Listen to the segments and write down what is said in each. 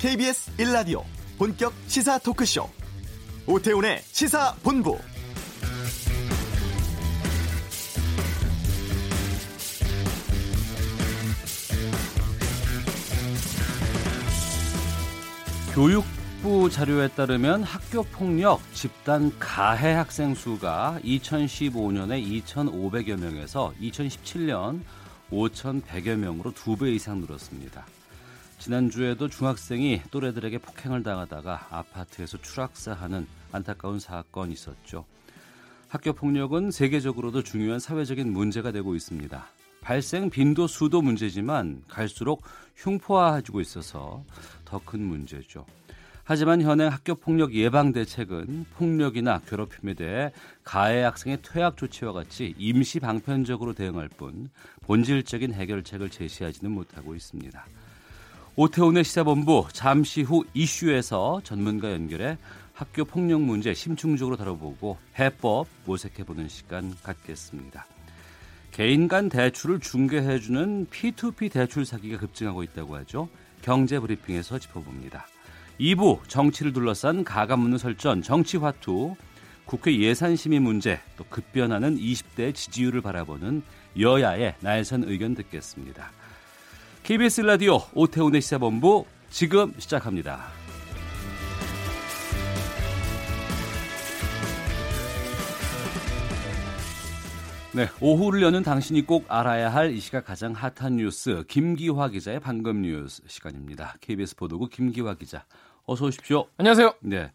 KBS 1라디오 본격 시사 토크쇼 오태훈의 시사본부 교육부 자료에 따르면 학교 폭력 집단 가해 학생 수가 2015년에 2,500여 명에서 2017년 5,100여 명으로 두 배 이상 늘었습니다. 지난주에도 중학생이 또래들에게 폭행을 당하다가 아파트에서 추락사하는 안타까운 사건이 있었죠. 학교 폭력은 세계적으로도 중요한 사회적인 문제가 되고 있습니다. 발생 빈도 수도 문제지만 갈수록 흉포화해지고 있어서 더 큰 문제죠. 하지만 현행 학교 폭력 예방 대책은 폭력이나 괴롭힘에 대해 가해 학생의 퇴학 조치와 같이 임시 방편적으로 대응할 뿐 본질적인 해결책을 제시하지는 못하고 있습니다. 오태훈의 시사본부 잠시 후 이슈에서 전문가 연결해 학교 폭력 문제 심층적으로 다뤄보고 해법 모색해보는 시간 갖겠습니다. 개인 간 대출을 중개해주는 P2P 대출 사기가 급증하고 있다고 하죠. 경제 브리핑에서 짚어봅니다. 2부 정치를 둘러싼 가감없는 설전 정치화투 국회 예산심의 문제 또 급변하는 20대 지지율을 바라보는 여야의 날선 의견 듣겠습니다. KBS 라디오 오태훈의 시사본부 지금 시작합니다. 네, 오후를 여는 당신이 꼭 알아야 할 이 시각 가장 핫한 뉴스 김기화 기자의 방금 뉴스 시간입니다. KBS 보도국 김기화 기자, 어서 오십시오. 안녕하세요. 네.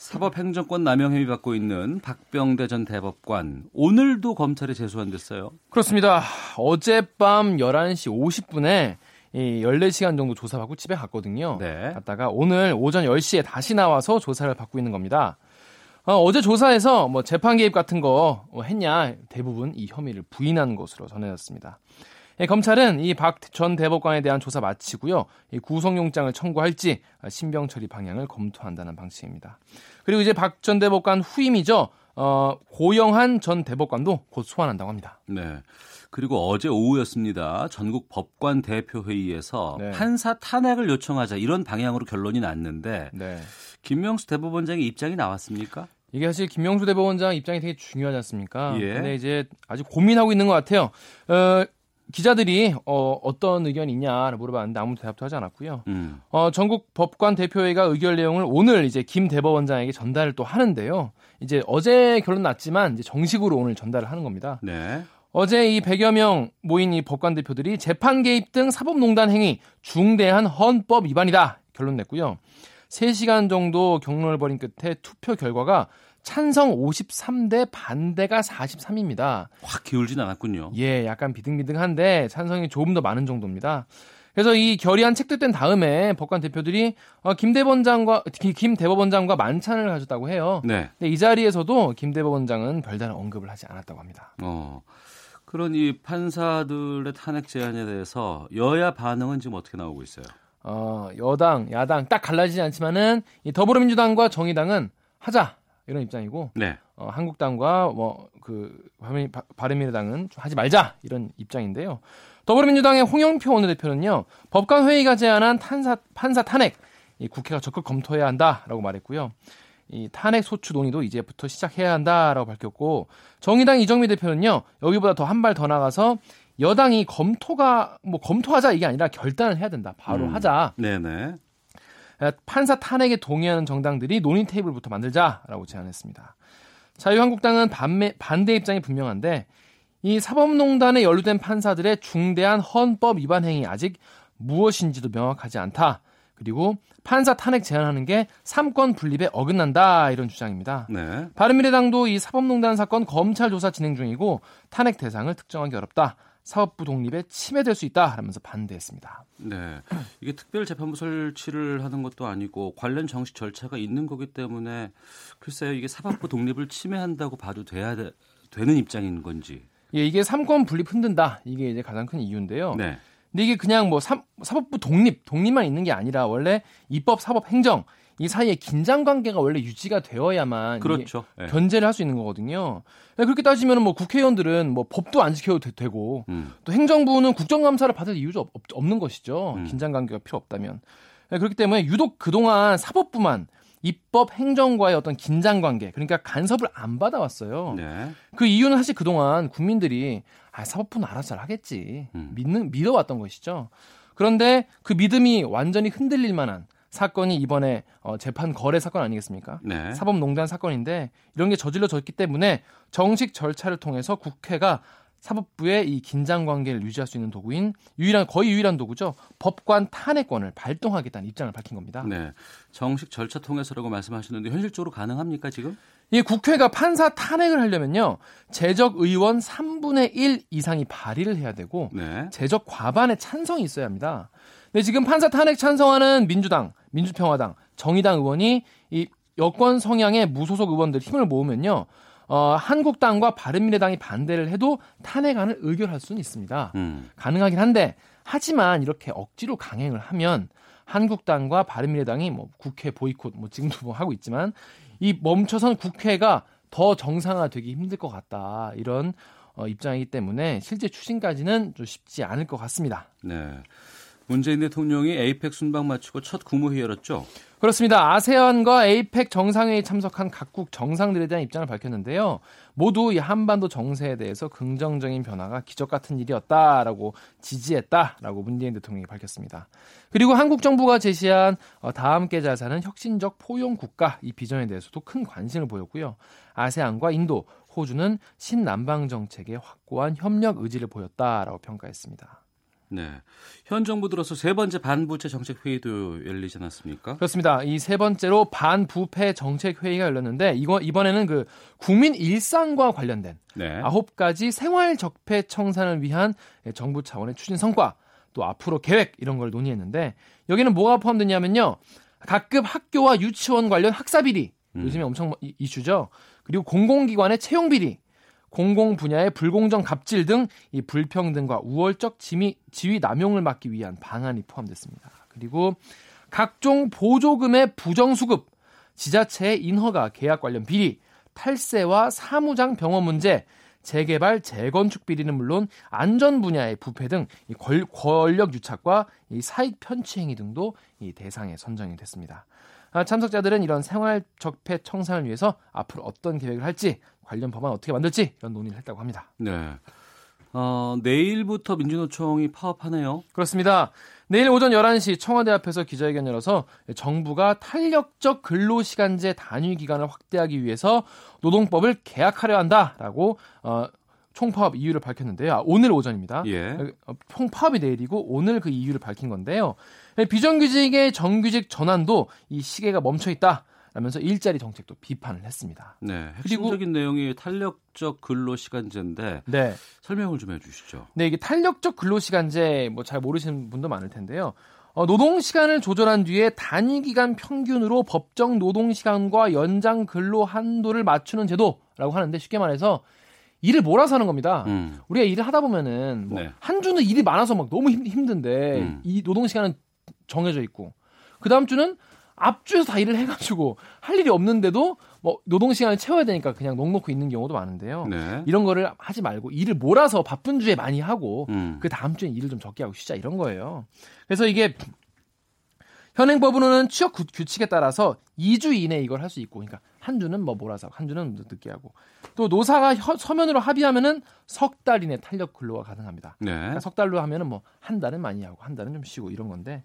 사법행정권 남용 혐의 받고 있는 박병대 전 대법관 오늘도 검찰에 제소한댔어요. 그렇습니다. 어젯밤 11시 50분에 이 14시간 정도 조사받고 집에 갔거든요. 네. 갔다가 오늘 오전 10시에 다시 나와서 조사를 받고 있는 겁니다. 어, 제 조사에서 뭐 재판 개입 같은 거 했냐 대부분 이 혐의를 부인한 것으로 전해졌습니다. 예, 검찰은 이 박 전 대법관에 대한 조사 마치고요. 이 구속영장을 청구할지 신병 처리 방향을 검토한다는 방침입니다. 그리고 이제 박 전 대법관 후임이죠. 어, 고영한 전 대법관도 곧 소환한다고 합니다. 네. 그리고 어제 오후였습니다. 전국 법관 대표 회의에서 네. 판사 탄핵을 요청하자 이런 방향으로 결론이 났는데 네. 김명수 대법원장의 입장이 나왔습니까? 이게 사실 김명수 대법원장 입장이 되게 중요하지 않습니까? 예. 근데 이제 아주 고민하고 있는 것 같아요. 어, 기자들이 어, 어떤 의견이 있냐를 물어봤는데 아무 대답도 하지 않았고요. 음. 어, 전국 법관 대표회가 의결 내용을 오늘 이제 김 대법원장에게 전달을 또 하는데요. 이제 어제 결론 났지만 이제 정식으로 오늘 전달을 하는 겁니다. 네. 어제 이 100여 명 모인 이 법관 대표들이 재판 개입 등 사법농단 행위 중대한 헌법 위반이다 결론 냈고요. 3시간 정도 경론을 벌인 끝에 투표 결과가 찬성 53대 반대가 43입니다. 확 기울진 않았군요. 예, 약간 비등비등한데 찬성이 조금 더 많은 정도입니다. 그래서 이 결의안 책득된 다음에 법관 대표들이 어, 김 대법원장과 김 대법원장과 만찬을 가졌다고 해요. 네. 근데 이 자리에서도 김 대법원장은 별다른 언급을 하지 않았다고 합니다. 어. 그런 이 판사들의 탄핵 제안에 대해서 여야 반응은 지금 어떻게 나오고 있어요? 어, 여당, 야당 딱 갈라지지 않지만은 이 더불어민주당과 정의당은 하자 이런 입장이고 네. 어, 한국당과 뭐그 바른미래당은 좀 하지 말자 이런 입장인데요. 더불어민주당의 홍영표 원내대표는요 법관 회의가 제안한 탄사, 판사 탄핵 이 국회가 적극 검토해야 한다라고 말했고요. 이 탄핵 소추 논의도 이제부터 시작해야 한다라고 밝혔고 정의당 이정미 대표는요 여기보다 더 한 발 더 나가서 여당이 검토가 뭐 검토하자 이게 아니라 결단을 해야 된다 바로 음. 하자 네네. 판사 탄핵에 동의하는 정당들이 논의 테이블부터 만들자라고 제안했습니다. 자유한국당은 반매, 반대 입장이 분명한데 이 사법농단에 연루된 판사들의 중대한 헌법 위반 행위 아직 무엇인지도 명확하지 않다. 그리고 판사 탄핵 제안하는 게 삼권 분립에 어긋난다 이런 주장입니다. 네. 바른미래당도 이 사법농단 사건 검찰 조사 진행 중이고 탄핵 대상을 특정하기 어렵다. 사법부 독립에 침해될 수 있다 하면서 반대했습니다. 네. 이게 특별재판부 설치를 하는 것도 아니고 관련 정식 절차가 있는 거기 때문에 글쎄요 이게 사법부 독립을 침해한다고 봐도 돼야 되, 는 입장인 건지. 예, 이게 삼권 분립 흔든다. 이게 이제 가장 큰 이유인데요. 네. 근데 이게 그냥 뭐 사, 사법부 독립, 독립만 있는 게 아니라 원래 입법, 사법, 행정 이 사이에 긴장 관계가 원래 유지가 되어야만 그렇죠. 네. 견제를 할 수 있는 거거든요. 그렇게 따지면 뭐 국회의원들은 뭐 법도 안 지켜도 되- 되고 음. 또 행정부는 국정감사를 받을 이유도 없, 없는 것이죠. 음. 긴장 관계가 필요 없다면. 네, 그렇기 때문에 유독 그동안 사법부만 입법 행정과의 어떤 긴장 관계, 그러니까 간섭을 안 받아왔어요. 네. 그 이유는 사실 그동안 국민들이 아, 사법부는 알아서 잘 하겠지. 음. 믿는, 믿어왔던 것이죠. 그런데 그 믿음이 완전히 흔들릴 만한 사건이 이번에 어, 재판 거래 사건 아니겠습니까? 네. 사법농단 사건인데 이런 게 저질러졌기 때문에 정식 절차를 통해서 국회가 사법부의 이 긴장 관계를 유지할 수 있는 도구인 유일한 거의 유일한 도구죠. 법관 탄핵권을 발동하겠다는 입장을 밝힌 겁니다. 네. 정식 절차 통해서라고 말씀하셨는데 현실적으로 가능합니까 지금? 이 국회가 판사 탄핵을 하려면요. 재적 의원 3분의 1 이상이 발의를 해야 되고 네. 재적 과반의 찬성이 있어야 합니다. 근데 지금 판사 탄핵 찬성하는 민주당, 민주평화당, 정의당 의원이 이 여권 성향의 무소속 의원들 힘을 모으면요. 어, 한국당과 바른미래당이 반대를 해도 탄핵안을 의결할 수는 있습니다. 음. 가능하긴 한데 하지만 이렇게 억지로 강행을 하면 한국당과 바른미래당이 뭐 국회 보이콧 뭐 지금도 뭐 하고 있지만 이 멈춰선 국회가 더 정상화되기 힘들 것 같다 이런 어, 입장이기 때문에 실제 추진까지는 좀 쉽지 않을 것 같습니다. 네. 문재인 대통령이 에이펙 순방 마치고 첫 국무회의 열었죠. 그렇습니다. 아세안과 에이펙 정상회의 참석한 각국 정상들에 대한 입장을 밝혔는데요. 모두 이 한반도 정세에 대해서 긍정적인 변화가 기적 같은 일이었다라고 지지했다라고 문재인 대통령이 밝혔습니다. 그리고 한국 정부가 제시한 어, 다 함께 잘 사는 혁신적 포용 국가 이 비전에 대해서도 큰 관심을 보였고요. 아세안과 인도, 호주는 신남방 정책에 확고한 협력 의지를 보였다라고 평가했습니다. 네. 현 정부 들어서 세 번째 반부채 정책 회의도 열리지 않았습니까? 그렇습니다. 이 세 번째로 반부패 정책 회의가 열렸는데 이거 이번에는 그 국민 일상과 관련된 네. 아홉 가지 생활 적폐 청산을 위한 정부 차원의 추진 성과 또 앞으로 계획 이런 걸 논의했는데 여기는 뭐가 포함되냐면요. 각급 학교와 유치원 관련 학사 비리 음. 요즘에 엄청 이- 이슈죠. 그리고 공공기관의 채용 비리, 공공 분야의 불공정 갑질 등 이 불평등과 우월적 지위, 지위 남용을 막기 위한 방안이 포함됐습니다. 그리고 각종 보조금의 부정수급, 지자체의 인허가 계약 관련 비리, 탈세와 사무장 병원 문제, 재개발, 재건축 비리는 물론 안전 분야의 부패 권- 권력 유착과 이 사익 편취 행위 등도 이 대상에 선정이 됐습니다. 아, 참석자들은 이런 생활 적폐 청산을 위해서 앞으로 어떤 계획을 할지 관련 법안 어떻게 만들지 이런 논의를 했다고 합니다. 네. 어, 내일부터 민주노총이 파업하네요. 그렇습니다. 내일 오전 11시 청와대 앞에서 기자회견 열어서 정부가 탄력적 근로시간제 단위 기간을 확대하기 위해서 노동법을 개혁하려 한다라고 어, 총파업 이유를 밝혔는데요. 아, 오늘 오전입니다. 예. 어, 총파업이 내일이고 오늘 그 이유를 밝힌 건데요. 비정규직의 정규직 전환도 이 시계가 멈춰 있다. 라면서 일자리 정책도 비판을 했습니다. 네. 그리고- 핵심적인 내용이 탄력적 근로 시간제인데 네. 설명을 좀 해주시죠. 네, 이게 탄력적 근로 시간제 뭐 잘 모르시는 분도 많을 텐데요. 어, 노동 시간을 조절한 뒤에 단위 기간 평균으로 법정 노동 시간과 연장 근로 한도를 맞추는 제도라고 하는데 쉽게 말해서 일을 몰아서 하는 겁니다. 음. 우리가 일을 하다 보면은 뭐 네. 한 주는 일이 많아서 막 너무 힘, 힘든데 음. 이 노동 시간은 정해져 있고 그 다음 주는 앞주에서 다 일을 해가지고 할 일이 없는데도 뭐 노동 시간을 채워야 되니까 그냥 넉넉히 있는 경우도 많은데요. 네. 이런 거를 하지 말고 일을 몰아서 바쁜 주에 많이 하고 음. 그 다음 주엔 일을 좀 적게 하고 쉬자 이런 거예요. 그래서 이게 현행법으로는 취업 규- 규칙에 따라서 2주 이내 이걸 할 수 있고, 그러니까 한 주는 뭐 몰아서 한 주는 늦게 하고, 또 노사가 혀- 서면으로 합의하면은 석 달 이내 탄력 근로가 가능합니다. 네. 그러니까 석 달로 하면은 뭐 한 달은 많이 하고 한 달은 좀 쉬고 이런 건데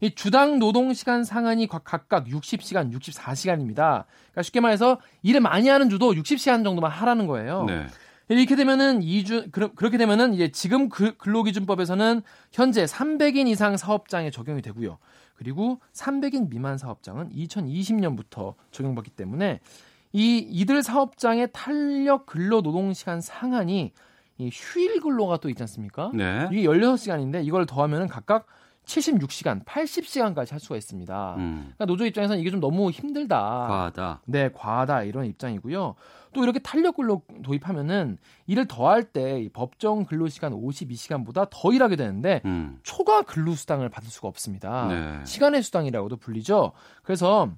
이 주당 노동 시간 상한이 각- 각각 60시간, 64시간입니다. 그러니까 쉽게 말해서 일을 많이 하는 주도 60시간 정도만 하라는 거예요. 네. 이렇게 되면은 2주 그러, 그렇게 되면은 이제 지금 그 근로기준법에서는 현재 300인 이상 사업장에 적용이 되고요. 그리고 300인 미만 사업장은 2020년부터 적용받기 때문에 이 이들 사업장의 탄력 근로 노동 시간 상한이 이 휴일 근로가 또 있지 않습니까? 네. 이게 16시간인데 이걸 더하면은 각각 76시간, 80시간까지 할 수가 있습니다. 음. 그러니까 노조 입장에서는 이게 좀 너무 힘들다. 과하다. 네, 과하다 이런 입장이고요. 또 이렇게 탄력 근로 도입하면은 일을 더 할 때 법정 근로 시간 52시간보다 더 일하게 되는데 음. 초과 근로 수당을 받을 수가 없습니다. 네. 시간의 수당이라고도 불리죠. 그래서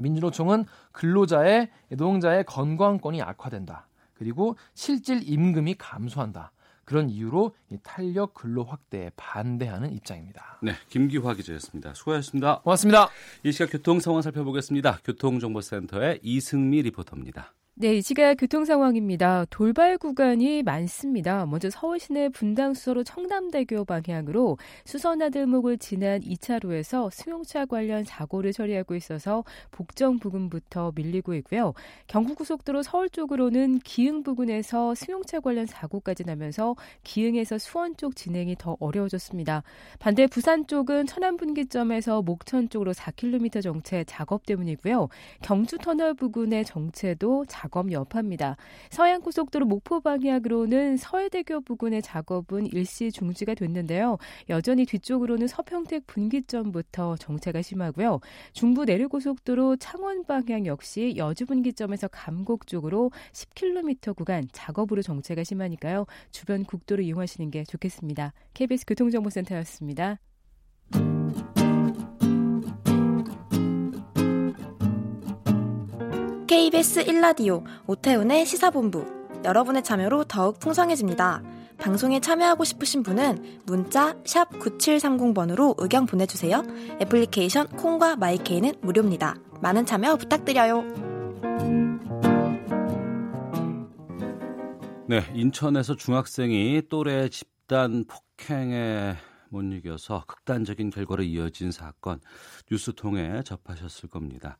민주노총은 근로자의 노동자의 건강권이 악화된다. 그리고 실질 임금이 감소한다. 그런 이유로 이 탄력 근로 확대에 반대하는 입장입니다. 네, 김기화 기자였습니다. 수고하셨습니다. 고맙습니다. 이 시각 교통 상황 살펴보겠습니다. 교통정보센터의 이승미 리포터입니다. 네, 이 시각 교통 상황입니다. 돌발 구간이 많습니다. 먼저 서울 시내 분당 수서로 청담대교 방향으로 수서나들목을 지난 2차로에서 승용차 관련 사고를 처리하고 있어서 복정 부근부터 밀리고 있고요. 경부고속도로 서울 쪽으로는 기흥 부근에서 승용차 관련 사고까지 나면서 기흥에서 수원 쪽 진행이 더 어려워졌습니다. 반대 부산 쪽은 천안 분기점에서 목천 쪽으로 4km 정체 작업 때문이고요. 경주 터널 부근의 정체도 작업 작업 여파입니다. 서해안고속도로 목포 방향으로는 서해대교 부근의 작업은 일시 중지가 됐는데요. 여전히 뒤쪽으로는 서평택 분기점부터 정체가 심하고요. 중부 내륙고속도로 창원 방향 역시 여주 분기점에서 감곡 쪽으로 10km 구간 작업으로 정체가 심하니까요. 주변 국도를 이용하시는 게 좋겠습니다. KBS 교통정보센터였습니다. KBS 1라디오 오태훈의 시사본부 여러분의 참여로 더욱 풍성해집니다. 방송에 참여하고 싶으신 분은 문자 9730번으로 의견 보내주세요. 애플리케이션 콩과 마이케이는 무료입니다. 많은 참여 부탁드려요. 네, 인천에서 중학생이 또래 집단 폭행에 못 이겨서 극단적인 결과로 이어진 사건 뉴스 통해 접하셨을 겁니다.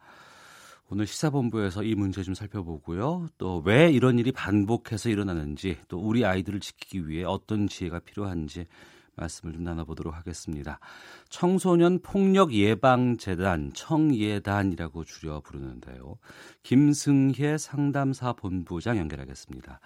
오늘 시사본부에서 이 문제 좀 살펴보고요. 또 왜 이런 일이 반복해서 일어나는지, 또 우리 아이들을 지키기 위해 어떤 지혜가 필요한지 말씀을 좀 나눠보도록 하겠습니다. 청소년 폭력 예방 재단 청예단이라고 줄여 부르는데요. 김승혜 상담사 본부장 연결하겠습니다.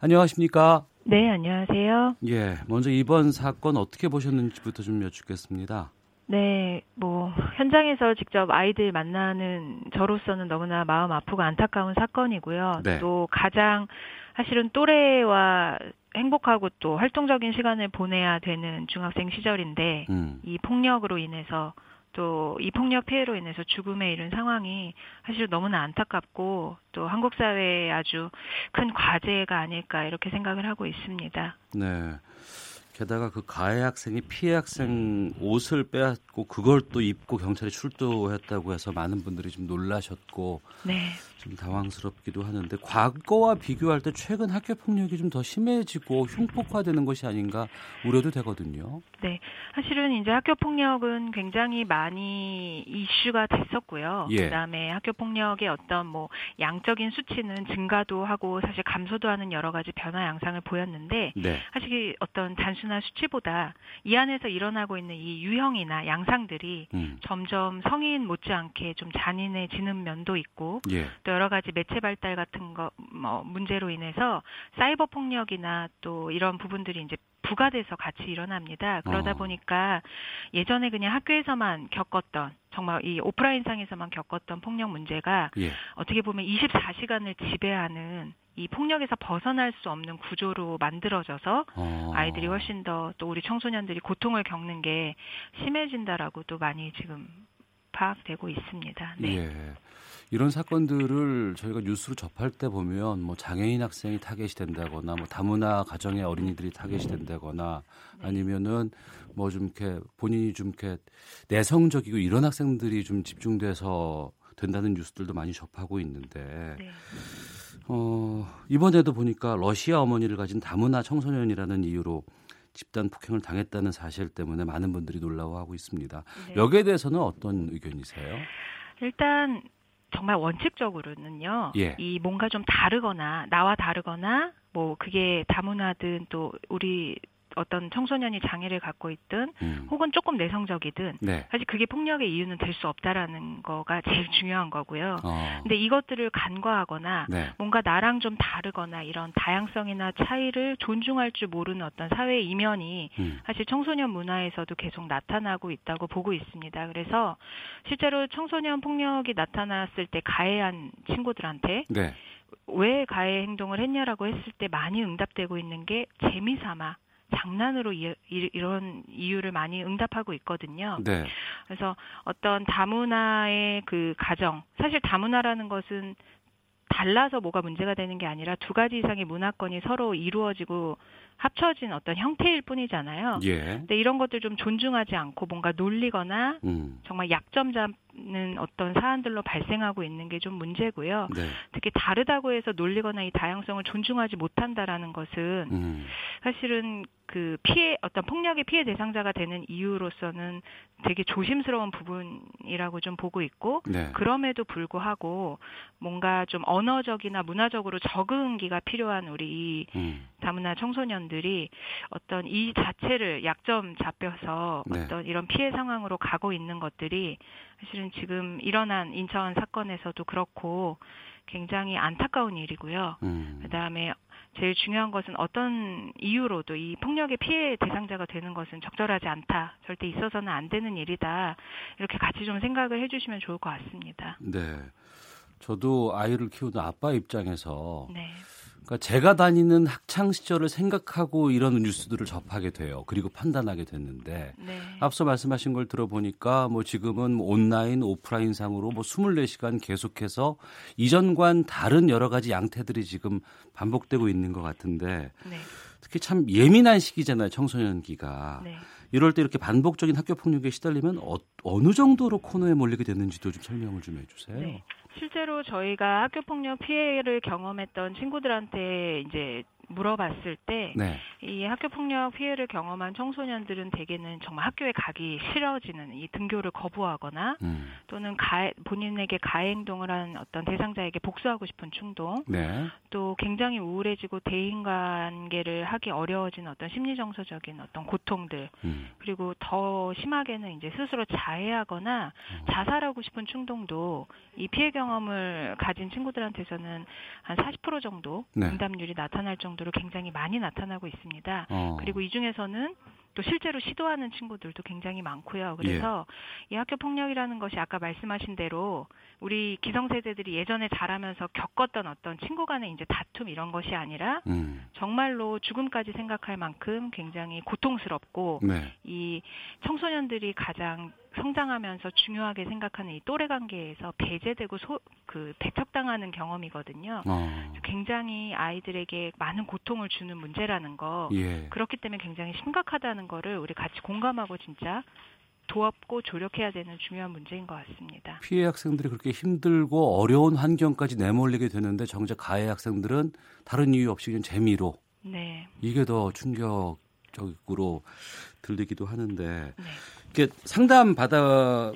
안녕하십니까? 네, 안녕하세요. 예, 먼저 이번 사건 어떻게 보셨는지부터 좀 여쭙겠습니다. 네, 뭐 현장에서 직접 아이들 만나는 저로서는 너무나 마음 아프고 안타까운 사건이고요. 네. 또 가장 사실은 또래와 행복하고 또 활동적인 시간을 보내야 되는 중학생 시절인데 음, 이 폭력으로 인해서 또 이 폭력 피해로 인해서 죽음에 이른 상황이 사실 너무나 안타깝고 또 한국 사회에 아주 큰 과제가 아닐까 이렇게 생각을 하고 있습니다. 네. 게다가 그 가해 학생이 피해 학생 옷을 빼앗고 그걸 또 입고 경찰에 출두했다고 해서 많은 분들이 좀 놀라셨고 네. 좀 당황스럽기도 하는데 과거와 비교할 때 최근 학교 폭력이 좀 더 심해지고 흉폭화되는 것이 아닌가 우려도 되거든요. 네. 사실은 이제 학교 폭력은 굉장히 많이 이슈가 됐었고요. 예. 그다음에 학교 폭력의 어떤 뭐 양적인 수치는 증가도 하고 사실 감소도 하는 여러 가지 변화 양상을 보였는데 네. 사실 어떤 단순한 수치보다 이 안에서 일어나고 있는 이 유형이나 양상들이 음. 점점 성인 못지않게 좀 잔인해지는 면도 있고 예. 또 여러 가지 매체 발달 같은 거 뭐 문제로 인해서 사이버 폭력이나 또 이런 부분들이 이제 부가돼서 같이 일어납니다. 그러다 어. 보니까 예전에 그냥 학교에서만 겪었던 정말 이 오프라인상에서만 겪었던 폭력 문제가 예. 어떻게 보면 24시간을 지배하는 이 폭력에서 벗어날 수 없는 구조로 만들어져서 어. 아이들이 훨씬 더 또 우리 청소년들이 고통을 겪는 게 심해진다라고 또 많이 지금 파악되고 있습니다. 네. 예. 이런 사건들을 저희가 뉴스로 접할 때 보면 뭐 장애인 학생이 타겟이 된다거나 뭐 다문화 가정의 어린이들이 타겟이 된다거나 아니면은 뭐 좀 이렇게 본인이 좀 이렇게 내성적이고 이런 학생들이 좀 집중돼서 된다는 뉴스들도 많이 접하고 있는데 네. 어, 이번에도 보니까 러시아 어머니를 가진 다문화 청소년이라는 이유로 집단 폭행을 당했다는 사실 때문에 많은 분들이 놀라워하고 있습니다. 네. 여기에 대해서는 어떤 의견이세요? 일단 정말 원칙적으로는요. 예. 이 뭔가 좀 다르거나 나와 다르거나 뭐 그게 다문화든 또 우리 어떤 청소년이 장애를 갖고 있든 음. 혹은 조금 내성적이든 네. 사실 그게 폭력의 이유는 될 수 없다라는 거가 제일 중요한 거고요. 어. 근데 이것들을 간과하거나 네. 뭔가 나랑 좀 다르거나 이런 다양성이나 차이를 존중할 줄 모르는 어떤 사회의 이면이 음. 사실 청소년 문화에서도 계속 나타나고 있다고 보고 있습니다. 그래서 실제로 청소년 폭력이 나타났을 때 가해한 친구들한테 네. 왜 가해 행동을 했냐라고 했을 때 많이 응답되고 있는 게 재미삼아 장난으로 이, 런 이유를 많이 응답하고 있거든요. 네. 그래서 어떤 다문화의 그 가정, 사실 다문화라는 것은 달라서 뭐가 문제가 되는 게 아니라 두 가지 이상의 문화권이 서로 이루어지고 합쳐진 어떤 형태일 뿐이잖아요. 예. 근데 이런 것들 좀 존중하지 않고 뭔가 놀리거나 음. 정말 약점 잡 는 어떤 사안들로 발생하고 있는 게 좀 문제고요. 네. 특히 다르다고 해서 놀리거나 이 다양성을 존중하지 못한다라는 것은 음. 사실은 그 피해 어떤 폭력의 피해 대상자가 되는 이유로서는 되게 조심스러운 부분이라고 좀 보고 있고 네. 그럼에도 불구하고 뭔가 좀 언어적이나 문화적으로 적응기가 필요한 우리 이 음. 다문화 청소년들이 어떤 이 자체를 약점 잡혀서 네. 어떤 이런 피해 상황으로 가고 있는 것들이 사실은 지금 일어난 인천 사건에서도 그렇고 굉장히 안타까운 일이고요. 음. 그다음에 제일 중요한 것은 어떤 이유로도 이 폭력의 피해 대상자가 되는 것은 적절하지 않다. 절대 있어서는 안 되는 일이다. 이렇게 같이 좀 생각을 해주시면 좋을 것 같습니다. 네. 저도 아이를 키우는 아빠 입장에서 네. 그러니까 제가 다니는 학창 시절을 생각하고 이런 뉴스들을 접하게 돼요. 그리고 판단하게 됐는데 네. 앞서 말씀하신 걸 들어보니까 뭐 지금은 뭐 온라인, 오프라인 상으로 뭐 24시간 계속해서 이전과는 다른 여러 가지 양태들이 지금 반복되고 있는 것 같은데 네. 특히 참 예민한 시기잖아요. 청소년기가. 네. 이럴 때 이렇게 반복적인 학교 폭력에 시달리면 어, 어느 정도로 코너에 몰리게 되는지도 좀 설명을 좀 해주세요. 네. 실제로 저희가 학교 폭력 피해를 경험했던 친구들한테 이제 물어봤을 때 네. 이 학교 폭력 피해를 경험한 청소년들은 대개는 정말 학교에 가기 싫어지는 이 등교를 거부하거나 음. 또는 가, 본인에게 가해 행동을 한 어떤 대상자에게 복수하고 싶은 충동 네. 또 굉장히 우울해지고 대인 관계를 하기 어려워진 어떤 심리 정서적인 어떤 고통들 음. 그리고 더 심하게는 이제 스스로 자해하거나 어. 자살하고 싶은 충동도 이 피해 경험을 가진 친구들한테서는 한 40% 정도 네. 응답률이 나타날 정도 로 굉장히 많이 나타나고 있습니다. 어. 그리고 이 중에서는 또 실제로 시도하는 친구들도 굉장히 많고요. 그래서 예. 이 학교 폭력이라는 것이 아까 말씀하신 대로 우리 기성세대들이 예전에 자라면서 겪었던 어떤 친구 간의 이제 다툼 이런 것이 아니라 음. 정말로 죽음까지 생각할 만큼 굉장히 고통스럽고 네. 이 청소년들이 가장 성장하면서 중요하게 생각하는 이 또래 관계에서 배제되고 소, 그 배척당하는 경험이거든요. 어. 굉장히 아이들에게 많은 고통을 주는 문제라는 거. 예. 그렇기 때문에 굉장히 심각하다는 거를 우리 같이 공감하고 진짜 도왔고 조력해야 되는 중요한 문제인 것 같습니다. 피해 학생들이 그렇게 힘들고 어려운 환경까지 내몰리게 되는데 정작 가해 학생들은 다른 이유 없이 그냥 재미로 네. 이게 더 충격적으로 들리기도 하는데 네. 이렇게 상담 받아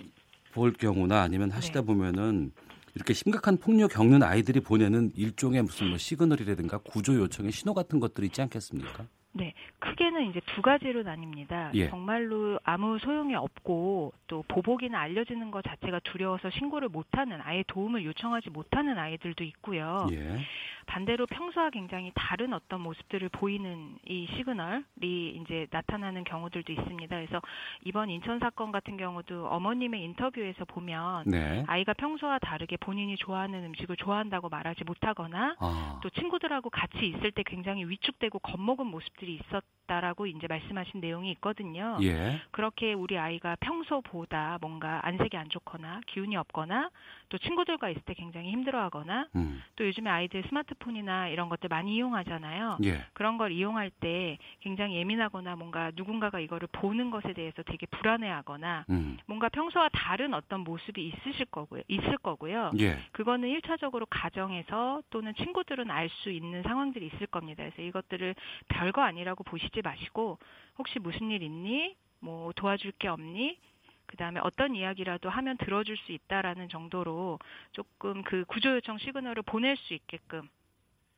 볼 경우나 아니면 하시다 네. 보면은 이렇게 심각한 폭력 겪는 아이들이 보내는 일종의 무슨 뭐 시그널이라든가 구조 요청의 신호 같은 것들이 있지 않겠습니까? 네, 크게는 이제 두 가지로 나뉩니다. 예. 정말로 아무 소용이 없고 또 보복이나 알려지는 것 자체가 두려워서 신고를 못하는 아예 도움을 요청하지 못하는 아이들도 있고요. 예. 반대로 평소와 굉장히 다른 어떤 모습들을 보이는 이 시그널이 이제 나타나는 경우들도 있습니다. 그래서 이번 인천 사건 같은 경우도 어머님의 인터뷰에서 보면 네. 아이가 평소와 다르게 본인이 좋아하는 음식을 좋아한다고 말하지 못하거나 아. 또 친구들하고 같이 있을 때 굉장히 위축되고 겁먹은 모습 들이 있었다라고 이제 말씀하신 내용이 있거든요. 예. 그렇게 우리 아이가 평소보다 뭔가 안색이 안 좋거나 기운이 없거나 또 친구들과 있을 때 굉장히 힘들어하거나 음. 또 요즘에 아이들 스마트폰이나 이런 것들 많이 이용하잖아요. 예. 그런 걸 이용할 때 굉장히 예민하거나 뭔가 누군가가 이거를 보는 것에 대해서 되게 불안해하거나 음. 뭔가 평소와 다른 어떤 모습이 있으실 거고요. 있을 거고요. 예. 그거는 일차적으로 가정에서 또는 친구들은 알 수 있는 상황들이 있을 겁니다. 그래서 이것들을 별거 아니라고 보시지 마시고 혹시 무슨 일 있니? 뭐 도와줄 게 없니? 그 다음에 어떤 이야기라도 하면 들어줄 수 있다라는 정도로 조금 그 구조 요청 시그널을 보낼 수 있게끔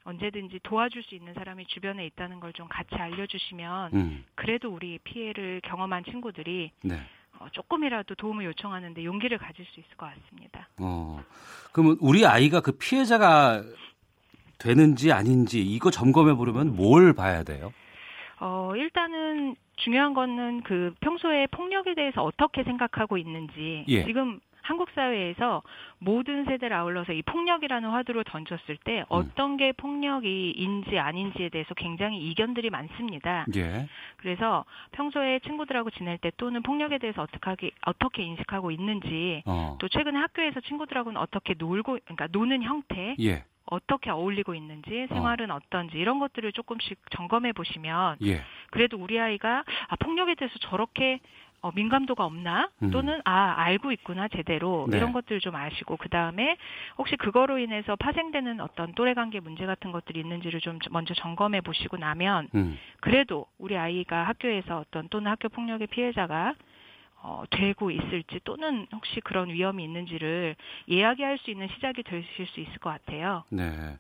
언제든지 도와줄 수 있는 사람이 주변에 있다는 걸 좀 같이 알려주시면 음. 그래도 우리 피해를 경험한 친구들이 네. 어, 조금이라도 도움을 요청하는데 용기를 가질 수 있을 것 같습니다. 어. 그러면 우리 아이가 그 피해자가 되는지 아닌지 이거 점검해 보려면 뭘 봐야 돼요? 어, 일단은 중요한 거는 그 평소에 폭력에 대해서 어떻게 생각하고 있는지 예. 지금 한국 사회에서 모든 세대를 아울러서 이 폭력이라는 화두를 던졌을 때 어떤 게 폭력이인지 아닌지에 대해서 굉장히 이견들이 많습니다. 예. 그래서 평소에 친구들하고 지낼 때 또는 폭력에 대해서 어떻게 어떻게 인식하고 있는지 어. 또 최근에 학교에서 친구들하고는 어떻게 놀고 그러니까 노는 형태 예. 어떻게 어울리고 있는지 생활은 어. 떤지 이런 것들을 조금씩 점검해 보시면 예. 그래도 우리 아이가 아, 폭력에 대해서 저렇게 어, 민감도가 없나 음. 또는 아 알고 있구나 제대로 네. 이런 것들을 좀 아시고 그 다음에 혹시 그거로 인해서 파생되는 어떤 또래 관계 문제 같은 것들이 있는지를 좀 먼저 점검해 보시고 나면 음. 그래도 우리 아이가 학교에서 어떤 또는 학교 폭력의 피해자가 어, 되고 있을지 또는 혹시 그런 위험이 있는지를 이야기할 수 있는 시작이 되실 수 있을 것 같아요. 네. 네.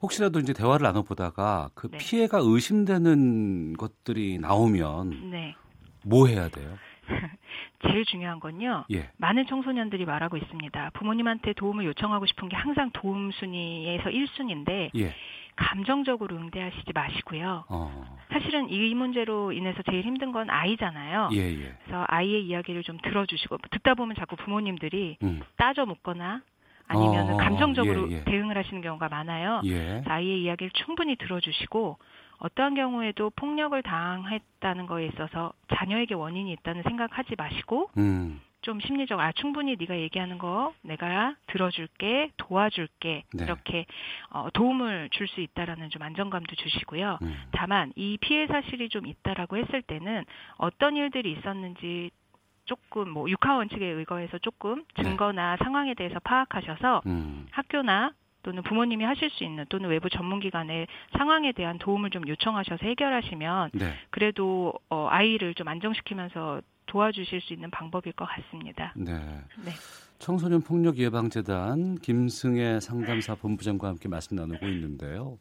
혹시라도 이제 대화를 나눠보다가 그 네. 피해가 의심되는 것들이 나오면 네. 뭐 해야 돼요? 제일 중요한 건요. 예. 많은 청소년들이 말하고 있습니다. 부모님한테 도움을 요청하고 싶은 게 항상 도움 순위에서 1순위인데 예. 감정적으로 응대하시지 마시고요. 어. 사실은 이 문제로 인해서 제일 힘든 건 아이잖아요. 예, 예. 그래서 아이의 이야기를 좀 들어주시고 듣다 보면 자꾸 부모님들이 음. 따져 묻거나 아니면 어, 감정적으로 예, 예. 대응을 하시는 경우가 많아요. 예. 아이의 이야기를 충분히 들어주시고 어떠한 경우에도 폭력을 당했다는 거에 있어서 자녀에게 원인이 있다는 생각하지 마시고 음. 좀 심리적 아 충분히 네가 얘기하는 거 내가 들어줄게 도와줄게 네. 이렇게 어, 도움을 줄 수 있다라는 좀 안정감도 주시고요. 음. 다만 이 피해 사실이 좀 있다라고 했을 때는 어떤 일들이 있었는지 조금 뭐 육하 원칙에 의거해서 조금 네. 증거나 네. 상황에 대해서 파악하셔서 음. 학교나 또는 부모님이 하실 수 있는 또는 외부 전문기관의 상황에 대한 도움을 좀 요청하셔서 해결하시면 네. 그래도 어, 아이를 좀 안정시키면서 도와주실 수 있는 방법일 것 같습니다. 네. 네. 청소년 폭력 예방재단 김승혜 상담사 본부장과 함께 말씀 나누고 있는데요.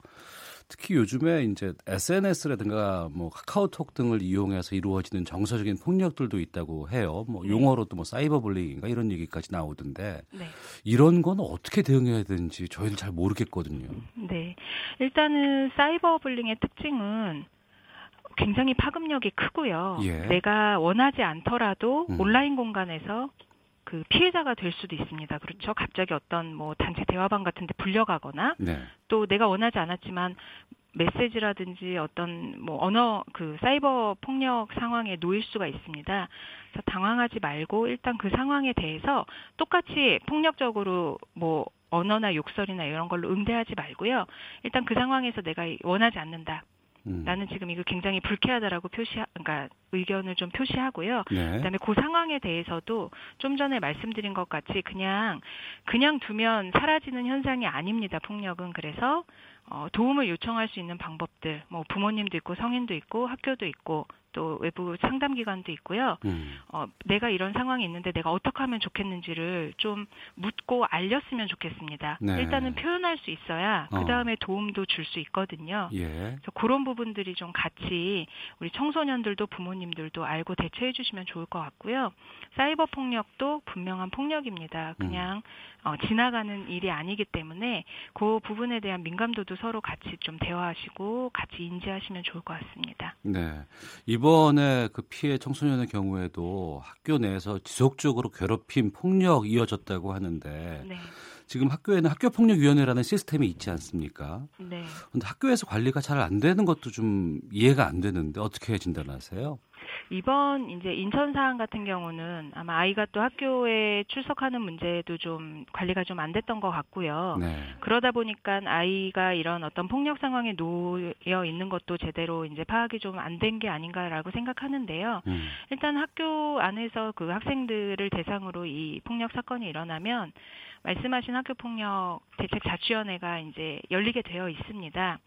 특히 요즘에 이제 SNS라든가 뭐 카카오톡 등을 이용해서 이루어지는 정서적인 폭력들도 있다고 해요. 뭐 네. 용어로도 뭐 사이버 불링인가 이런 얘기까지 나오던데 네. 이런 건 어떻게 대응해야 되는지 저희는 잘 모르겠거든요. 네. 일단은 사이버 불링의 특징은 굉장히 파급력이 크고요. 예. 내가 원하지 않더라도 음. 온라인 공간에서 그 피해자가 될 수도 있습니다. 그렇죠. 갑자기 어떤 뭐 단체 대화방 같은 데 불려가거나 네. 또 내가 원하지 않았지만 메시지라든지 어떤 뭐 언어 그 사이버 폭력 상황에 놓일 수가 있습니다. 그래서 당황하지 말고 일단 그 상황에 대해서 똑같이 폭력적으로 뭐 언어나 욕설이나 이런 걸로 응대하지 말고요. 일단 그 상황에서 내가 원하지 않는다. 음. 나는 지금 이거 굉장히 불쾌하다라고 표시, 그러니까 의견을 좀 표시하고요. 네. 그다음에 그 상황에 대해서도 좀 전에 말씀드린 것 같이 그냥 그냥 두면 사라지는 현상이 아닙니다. 폭력은 그래서 어, 도움을 요청할 수 있는 방법들, 뭐 부모님도 있고 성인도 있고 학교도 있고 또 외부 상담 기관도 있고요. 음. 어, 내가 이런 상황이 있는데 내가 어떻게 하면 좋겠는지를 좀 묻고 알렸으면 좋겠습니다. 네. 일단은 표현할 수 있어야 그 다음에 어. 도움도 줄 수 있거든요. 예. 그래서 그런 부분들이 좀 같이 우리 청소년들도 부모님들도 알고 대처해 주시면 좋을 것 같고요. 사이버 폭력도 분명한 폭력입니다. 그냥 음. 어, 지나가는 일이 아니기 때문에 그 부분에 대한 민감도도 서로 같이 좀 대화하시고 같이 인지하시면 좋을 것 같습니다. 네. 이번 에 그 피해 청소년의 경우에도 학교 내에서 지속적으로 괴롭힘, 폭력 이어졌다고 하는데 네. 지금 학교에는 학교폭력위원회라는 시스템이 있지 않습니까? 네. 근데 학교에서 관리가 잘 안 되는 것도 좀 이해가 안 되는데 어떻게 진단하세요? 이번 이제 인천 사안 같은 경우는 아마 아이가 또 학교에 출석하는 문제도 좀 관리가 좀 안 됐던 것 같고요. 네. 그러다 보니까 아이가 이런 어떤 폭력 상황에 놓여 있는 것도 제대로 이제 파악이 좀 안 된 게 아닌가라고 생각하는데요. 음. 일단 학교 안에서 그 학생들을 대상으로 이 폭력 사건이 일어나면 말씀하신 학교 폭력 대책 자치위원회가 이제 열리게 되어 있습니다.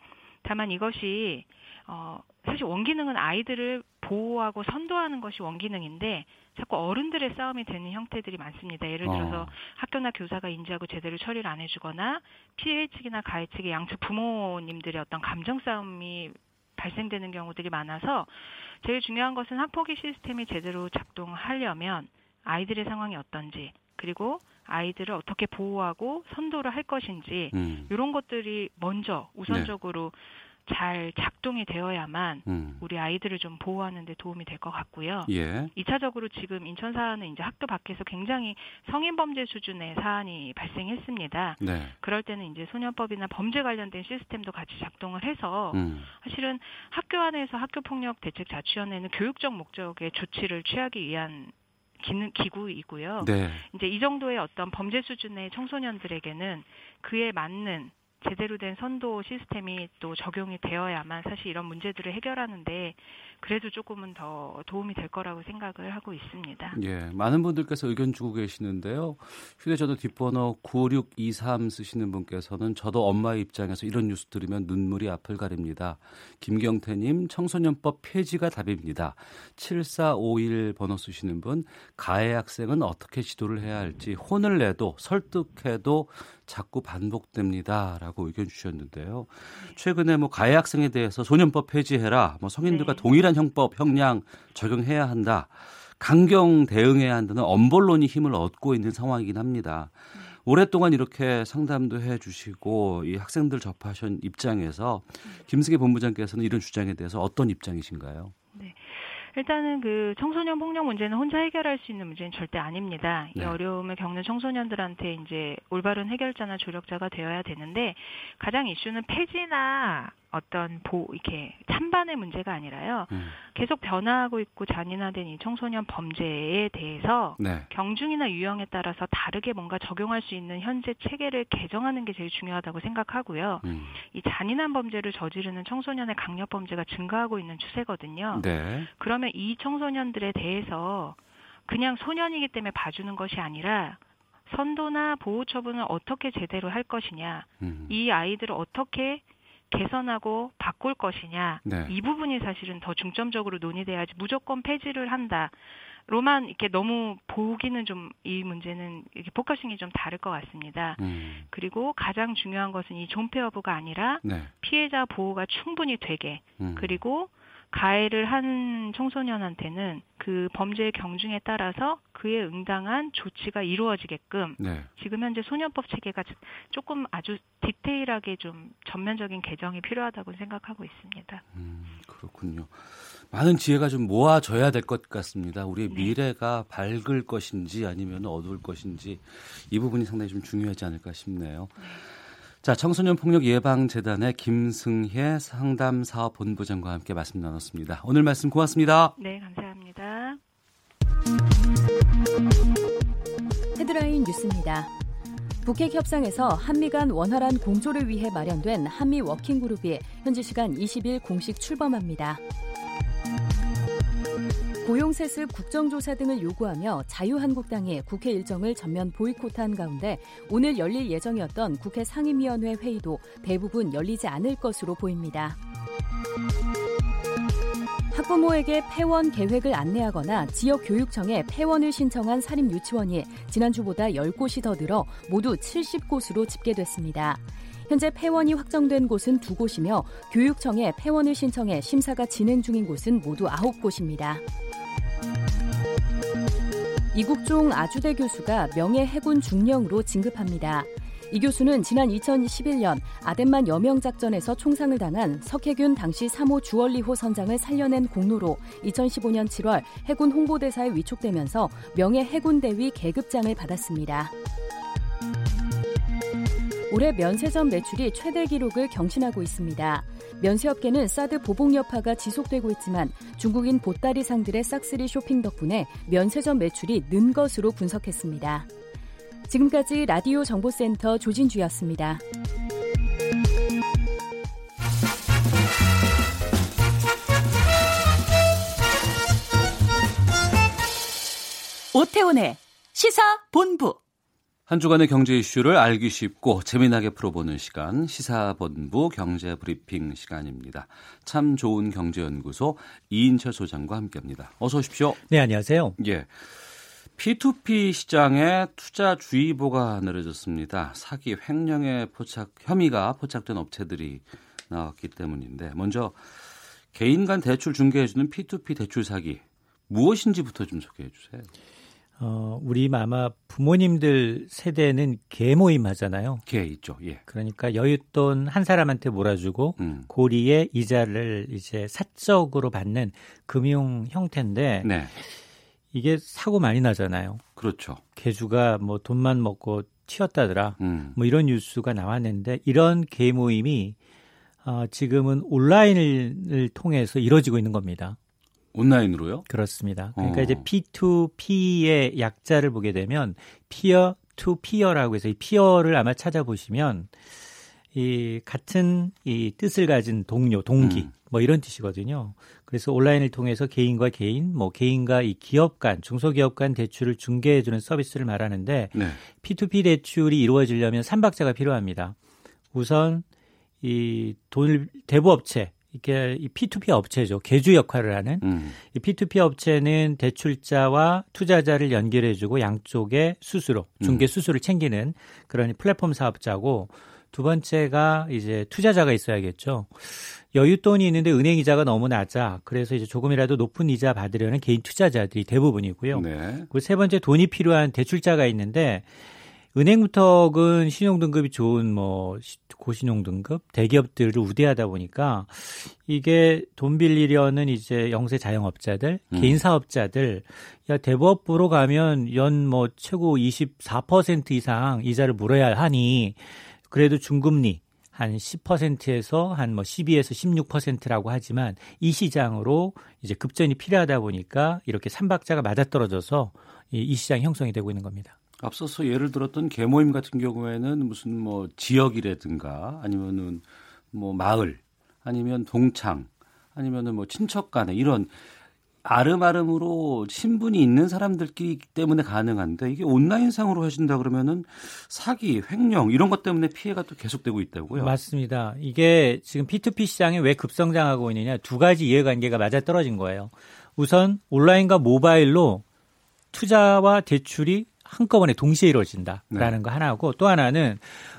다만 이것이 어, 사실 원기능은 아이들을 보호하고 선도하는 것이 원기능인데 자꾸 어른들의 싸움이 되는 형태들이 많습니다. 예를 들어서 어. 학교나 교사가 인지하고 제대로 처리를 안 해주거나 피해 측이나 가해 측의 양측 부모님들의 어떤 감정 싸움이 발생되는 경우들이 많아서 제일 중요한 것은 학폭위 시스템이 제대로 작동하려면 아이들의 상황이 어떤지 그리고 아이들을 어떻게 보호하고 선도를 할 것인지 음. 이런 것들이 먼저 우선적으로 네. 잘 작동이 되어야만 음. 우리 아이들을 좀 보호하는 데 도움이 될 것 같고요. 예. 2차적으로 지금 인천 사안은 이제 학교 밖에서 굉장히 성인 범죄 수준의 사안이 발생했습니다. 네. 그럴 때는 이제 소년법이나 범죄 관련된 시스템도 같이 작동을 해서 음. 사실은 학교 안에서 학교 폭력 대책 자치위원회는 교육적 목적의 조치를 취하기 위한 기능 기구이고요. 네. 이제 이 정도의 어떤 범죄 수준의 청소년들에게는 그에 맞는 제대로 된 선도 시스템이 또 적용이 되어야만 사실 이런 문제들을 해결하는데 그래도 조금은 더 도움이 될 거라고 생각을 하고 있습니다. 예, 많은 분들께서 의견 주고 계시는데요. 휴대전화 뒷번호 9623 쓰시는 분께서는 저도 엄마의 입장에서 이런 뉴스 들으면 눈물이 앞을 가립니다. 김경태님, 청소년법 폐지가 답입니다. 7451 번호 쓰시는 분, 가해 학생은 어떻게 지도를 해야 할지 혼을 내도 설득해도 자꾸 반복됩니다라고 의견 주셨는데요. 최근에 뭐 가해 학생에 대해서 소년법 폐지해라, 뭐 성인들과 네. 동일한 형법 형량 적용해야 한다. 강경 대응해야 한다는 엄벌론이 힘을 얻고 있는 상황이긴 합니다. 오랫동안 이렇게 상담도 해 주시고 이 학생들 접하신 입장에서 김승혜 본부장께서는 이런 주장에 대해서 어떤 입장이신가요? 일단은 그 청소년 폭력 문제는 혼자 해결할 수 있는 문제는 절대 아닙니다. 이 네. 어려움을 겪는 청소년들한테 이제 올바른 해결자나 조력자가 되어야 되는데 가장 이슈는 폐지나 어떤 보 이렇게 찬반의 문제가 아니라요. 음, 계속 변화하고 있고 잔인화된 이 청소년 범죄에 대해서 네. 경중이나 유형에 따라서 다르게 뭔가 적용할 수 있는 현재 체계를 개정하는 게 제일 중요하다고 생각하고요. 음, 이 잔인한 범죄를 저지르는 청소년의 강력 범죄가 증가하고 있는 추세거든요. 네. 그러면 이 청소년들에 대해서 그냥 소년이기 때문에 봐주는 것이 아니라 선도나 보호 처분을 어떻게 제대로 할 것이냐, 음, 이 아이들을 어떻게 개선하고 바꿀 것이냐, 네. 이 부분이 사실은 더 중점적으로 논의돼야지 무조건 폐지를 한다. 로만 이렇게 너무 보기는 좀 이 문제는 이렇게 focusing이 좀 다를 것 같습니다. 음, 그리고 가장 중요한 것은 이 존폐 여부가 아니라 네. 피해자 보호가 충분히 되게 음, 그리고 가해를 한 청소년한테는 그 범죄의 경중에 따라서 그에 응당한 조치가 이루어지게끔 네. 지금 현재 소년법 체계가 조금 아주 디테일하게 좀 전면적인 개정이 필요하다고 생각하고 있습니다. 음, 그렇군요. 많은 지혜가 좀 모아져야 될 것 같습니다. 우리의 네. 미래가 밝을 것인지 아니면 어두울 것인지 이 부분이 상당히 좀 중요하지 않을까 싶네요. 자, 청소년 폭력 예방 재단의 김승혜 상담 사업 본부장과 함께 말씀 나눴습니다. 오늘 말씀 고맙습니다. 네, 감사합니다. 헤드라인 뉴스입니다. 북핵 협상에서 한미 간 원활한 공조를 위해 마련된 한미 워킹그룹이 현지 시간 20일 공식 출범합니다. 고용세습 국정조사 등을 요구하며 자유한국당이 국회 일정을 전면 보이콧한 가운데 오늘 열릴 예정이었던 국회 상임위원회 회의도 대부분 열리지 않을 것으로 보입니다. 학부모에게 폐원 계획을 안내하거나 지역교육청에 폐원을 신청한 사립 유치원이 지난주보다 10곳이 더 늘어 모두 70곳으로 집계됐습니다. 현재 폐원이 확정된 곳은 두 곳이며 교육청에 폐원을 신청해 심사가 진행 중인 곳은 모두 9곳입니다. 이국종 아주대 교수가 명예 해군 중령으로 진급합니다. 이 교수는 지난 2011년 아덴만 여명작전에서 총상을 당한 석해균 당시 3호 주얼리호 선장을 살려낸 공로로 2015년 7월 해군 홍보대사에 위촉되면서 명예 해군대위 계급장을 받았습니다. 올해 면세점 매출이 최대 기록을 경신하고 있습니다. 면세업계는 사드 보복 여파가 지속되고 있지만 중국인 보따리 상들의 싹쓸이 쇼핑 덕분에 면세점 매출이 는 것으로 분석했습니다. 지금까지 라디오 정보센터 조진주였습니다. 오태훈의 시사 본부. 한 주간의 경제 이슈를 알기 쉽고 재미나게 풀어보는 시간 시사본부 경제 브리핑 시간입니다. 참 좋은 경제연구소 이인철 소장과 함께합니다. 어서 오십시오. 네, 안녕하세요. 예. P2P 시장에 투자 주의보가 내려졌습니다. 사기 횡령의 포착 혐의가 포착된 업체들이 나왔기 때문인데 먼저 개인 간 대출 중개해 주는 P2P 대출 사기 무엇인지부터 좀 소개해 주세요. 어, 우리 아마 부모님들 세대는 개 모임 하잖아요. 개 있죠. 예. 그러니까 여윳돈 한 사람한테 몰아주고 음. 고리에 이자를 이제 사적으로 받는 금융 형태인데 네. 이게 사고 많이 나잖아요. 그렇죠. 개주가 뭐 돈만 먹고 튀었다더라. 음. 뭐 이런 뉴스가 나왔는데 이런 개 모임이 어, 지금은 온라인을 통해서 이루어지고 있는 겁니다. 온라인으로요? 그렇습니다. 그러니까 어. 이제 P2P의 약자를 보게 되면 peer to peer라고 해서 이 peer를 아마 찾아보시면 이 같은 이 뜻을 가진 동료, 동기 음. 뭐 이런 뜻이거든요. 그래서 온라인을 통해서 개인과 개인, 뭐 개인과 이 기업 간, 중소기업 간 대출을 중개해 주는 서비스를 말하는데 네. P2P 대출이 이루어지려면 삼박자가 필요합니다. 우선 이 돈을 대부업체 이게 이 P2P 업체죠. 개주 역할을 하는 음. 이 P2P 업체는 대출자와 투자자를 연결해주고 양쪽에 수수료, 중개 수수를 챙기는 그런 플랫폼 사업자고 두 번째가 이제 투자자가 있어야겠죠. 여윳돈이 있는데 은행 이자가 너무 낮아. 그래서 이제 조금이라도 높은 이자 받으려는 개인 투자자들이 대부분이고요. 네. 그리고 세 번째 돈이 필요한 대출자가 있는데 은행부터는 신용등급이 좋은 뭐 시- 고신용등급 대기업들을 우대하다 보니까 이게 돈 빌리려는 이제 영세 자영업자들, 음. 개인 사업자들 야 대법부로 가면 연 뭐 최고 24% 이상 이자를 물어야 하니 그래도 중금리 한 10%에서 한 뭐 12에서 16%라고 하지만 이 시장으로 이제 급전이 필요하다 보니까 이렇게 삼박자가 맞아떨어져서 이, 이 시장이 형성이 되고 있는 겁니다. 앞서서 예를 들었던 개모임 같은 경우에는 무슨 뭐 지역이라든가 아니면은 뭐 마을 아니면 동창 아니면은 뭐 친척 간에 이런 아름아름으로 신분이 있는 사람들끼리 때문에 가능한데 이게 온라인상으로 하신다 그러면은 사기, 횡령 이런 것 때문에 피해가 또 계속되고 있다고요. 맞습니다. 이게 지금 P2P 시장이 왜 급성장하고 있느냐 두 가지 이해관계가 맞아떨어진 거예요. 우선 온라인과 모바일로 투자와 대출이 한꺼번에 동시에 이루어진다라는 네. 거 하나고 또 하나는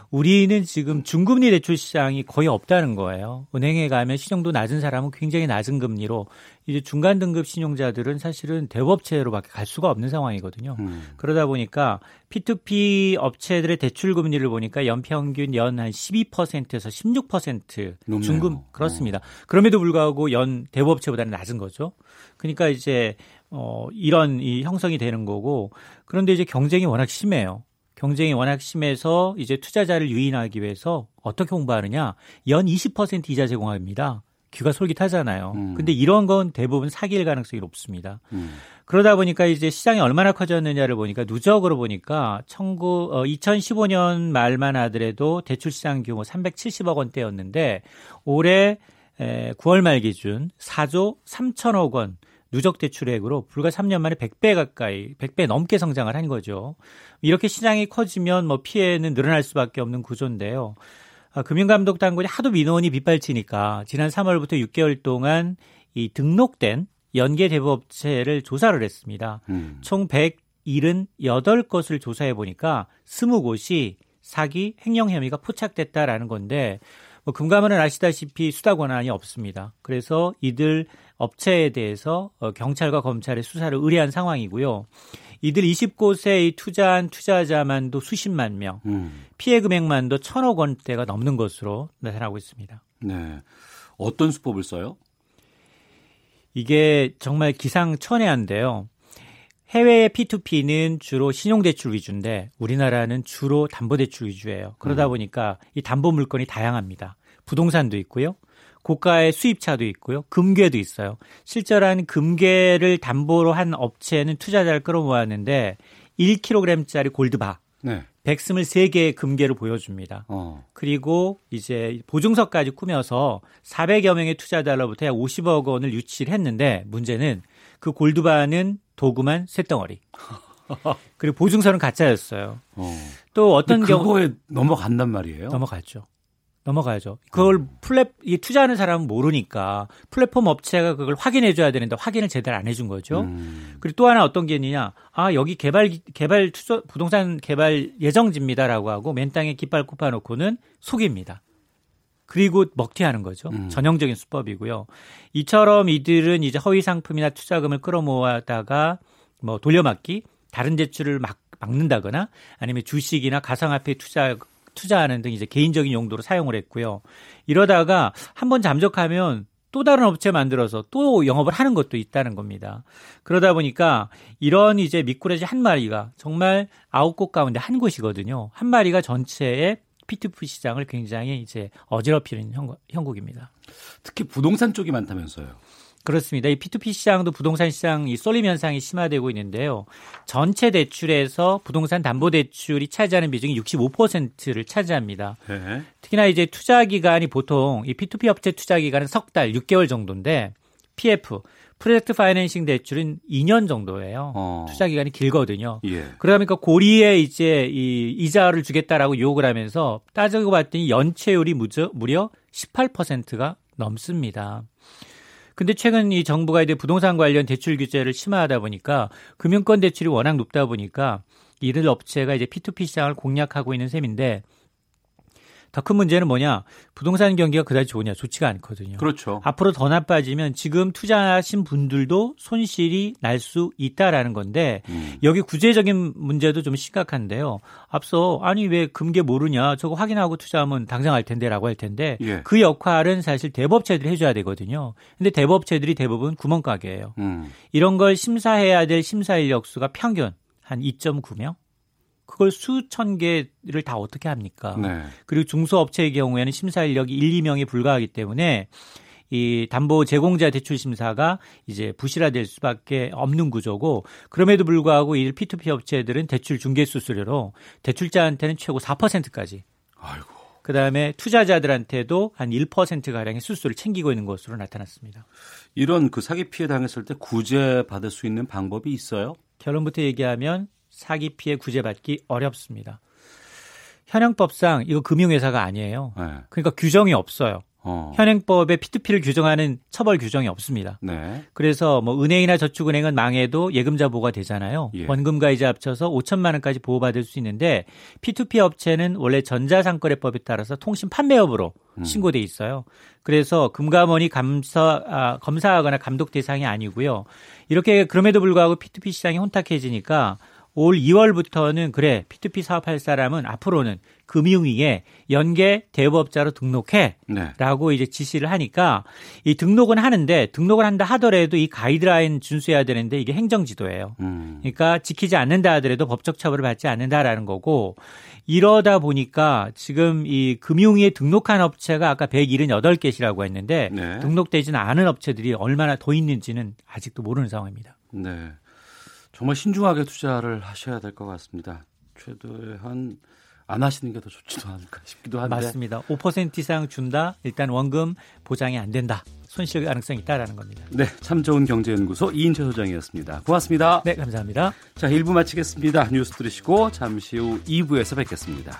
우리는 지금 중금리 대출 시장이 거의 없다는 거예요. 은행에 가면 신용도 낮은 사람은 굉장히 낮은 금리로 이제 중간 등급 신용자들은 사실은 대법체로밖에 갈 수가 없는 상황이거든요. 음. 그러다 보니까 P2P 업체들의 대출 금리를 보니까 연평균 연 한 12%에서 16% 높네요. 중금 그렇습니다. 그럼에도 불구하고 연 대부업체보다는 낮은 거죠. 그러니까 이제 어 이런 이 형성이 되는 거고 그런데 이제 경쟁이 워낙 심해요. 경쟁이 워낙 심해서 이제 투자자를 유인하기 위해서 어떻게 홍보하느냐? 연 20% 이자 제공합니다. 귀가 솔깃하잖아요. 음. 근데 이런 건 대부분 사기일 가능성이 높습니다. 음. 그러다 보니까 이제 시장이 얼마나 커졌느냐를 보니까 누적으로 보니까 19, 어, 2015년 말만 하더라도 대출 시장 규모 370억 원대였는데 올해 에, 9월 말 기준 4조 3천억 원 누적 대출액으로 불과 3년 만에 100배 가까이 100배 넘게 성장을 한 거죠. 이렇게 시장이 커지면 뭐 피해는 늘어날 수밖에 없는 구조인데요. 아, 금융감독 당국이 하도 민원이 빗발치니까 지난 3월부터 6개월 동안 이 등록된 연계 대부업체를 조사를 했습니다. 음. 총 178곳을 조사해 보니까 20곳이 사기 횡령 혐의가 포착됐다라는 건데 뭐 금감원은 아시다시피 수사 권한이 없습니다. 그래서 이들 업체에 대해서 어, 경찰과 검찰의 수사를 의뢰한 상황이고요. 이들 20곳에 투자한 투자자만도 수십만 명, 음. 피해 금액만도 천억 원대가 넘는 것으로 나타나고 있습니다. 네. 어떤 수법을 써요? 이게 정말 기상천외한데요. 해외의 P2P는 주로 신용대출 위주인데 우리나라는 주로 담보대출 위주예요. 그러다 보니까 이 담보 물건이 다양합니다. 부동산도 있고요. 고가의 수입차도 있고요. 금괴도 있어요. 실제로한 금괴를 담보로 한 업체는 투자자를 끌어모았는데 1kg짜리 골드바, 네. 123개의 금괴를 보여줍니다. 어. 그리고 이제 보증서까지 꾸며서 400여 명의 투자자로부터 약 50억 원을 유치를 했는데 문제는 그 골드바는 도구만 쇳덩어리. 그리고 보증서는 가짜였어요. 어. 또 어떤 경우 그거에 넘어간단 말이에요. 넘어가죠. 넘어가야죠. 그걸 플랫 이 투자하는 사람은 모르니까 플랫폼 업체가 그걸 확인해 줘야 되는데 확인을 제대로 안 해준 거죠. 음. 그리고 또 하나 어떤 게 있느냐? 아 여기 개발 개발 투자 부동산 개발 예정지입니다라고 하고 맨 땅에 깃발 꼽아놓고는 속입니다. 그리고 먹튀하는 거죠. 음. 전형적인 수법이고요. 이처럼 이들은 이제 허위 상품이나 투자금을 끌어모아다가 뭐 돌려막기, 다른 대출을 막 막는다거나 아니면 주식이나 가상화폐 투자 투자하는 등 이제 개인적인 용도로 사용을 했고요. 이러다가 한번 잠적하면 또 다른 업체 만들어서 또 영업을 하는 것도 있다는 겁니다. 그러다 보니까 이런 이제 미꾸라지 한 마리가 정말 아홉 곳 가운데 한 곳이거든요. 한 마리가 전체의 P2P 시장을 굉장히 이제 어지럽히는 형국, 형국 입니다. 특히 부동산 쪽이 많다면서요. 그렇습니다. 이 P2P 시장도 부동산 시장 이 쏠림 현상이 심화되고 있는데요. 전체 대출에서 부동산 담보 대출이 차지하는 비중이 65%를 차지합니다. 네. 특히나 이제 투자 기간이 보통 이 P2P 업체 투자 기간은 석 달, 6개월 정도인데 PF 프로젝트 파이낸싱 대출은 2년 정도예요. 어. 투자 기간이 길거든요. 예. 그러다 보니까 고리에 이제 이 이자를 주겠다라고 요구를 하면서 따지고 봤더니 연체율이 무려, 무려 18%가 넘습니다. 근데 최근 이 정부가 이제 부동산 관련 대출 규제를 심화하다 보니까 금융권 대출이 워낙 높다 보니까 이들 업체가 이제 P2P 시장을 공략하고 있는 셈인데 더 큰 문제는 뭐냐? 부동산 경기가 그다지 좋으냐? 좋지가 않거든요. 그렇죠. 앞으로 더 나빠지면 지금 투자하신 분들도 손실이 날 수 있다라는 건데 음. 여기 구제적인 문제도 좀 심각한데요. 앞서 아니 왜 금괴 모르냐? 저거 확인하고 투자하면 당장할 텐데라고 할 텐데 예. 그 역할은 사실 대법체들이 해줘야 되거든요. 근데 대법체들이 대부분 구멍가게예요. 음. 이런 걸 심사해야 될 심사 인력 수가 평균 한 2.9명. 그걸 수천 개를 다 어떻게 합니까? 네. 그리고 중소업체의 경우에는 심사 인력이 1, 2명이 불과하기 때문에 이 담보 제공자 대출 심사가 이제 부실화될 수밖에 없는 구조고 그럼에도 불구하고 이 P2P 업체들은 대출 중개 수수료로 대출자한테는 최고 4%까지 아이고. 그다음에 투자자들한테도 한 1% 가량의 수수료를 챙기고 있는 것으로 나타났습니다. 이런 그 사기 피해 당했을 때 구제 받을 수 있는 방법이 있어요? 결론부터 얘기하면 사기 피해 구제받기 어렵습니다. 현행법상 이거 금융회사가 아니에요. 네. 그러니까 규정이 없어요. 어. 현행법에 P2P를 규정하는 처벌 규정이 없습니다. 네. 그래서 뭐 은행이나 저축은행은 망해도 예금자 보호가 되잖아요. 예. 원금과 이자 합쳐서 5천만 원까지 보호받을 수 있는데 P2P 업체는 원래 전자상거래법에 따라서 통신 판매업으로 음. 신고돼 있어요. 그래서 금감원이 감사 아, 검사하거나 감독 대상이 아니고요. 이렇게 그럼에도 불구하고 P2P 시장이 혼탁해지니까 올 2월부터는 그래 P2P 사업할 사람은 앞으로는 금융위에 연계 대부업자로 등록해 네. 라고 이제 지시를 하니까 이 등록은 하는데 등록을 한다 하더라도 이 가이드라인 준수해야 되는데 이게 행정지도예요. 음. 그러니까 지키지 않는다 하더라도 법적 처벌을 받지 않는다라는 거고 이러다 보니까 지금 이 금융위에 등록한 업체가 아까 178개시라고 했는데 네. 등록되지는 않은 업체들이 얼마나 더 있는지는 아직도 모르는 상황입니다. 네. 정말 신중하게 투자를 하셔야 될 것 같습니다. 최대한 안 하시는 게 더 좋지도 않을까 싶기도 한데. 맞습니다. 5% 이상 준다. 일단 원금 보장이 안 된다. 손실 가능성이 있다라는 겁니다. 네, 참 좋은 경제연구소 이인철 소장이었습니다. 고맙습니다. 네, 감사합니다. 자, 1부 마치겠습니다. 뉴스 들으시고 잠시 후 2부에서 뵙겠습니다.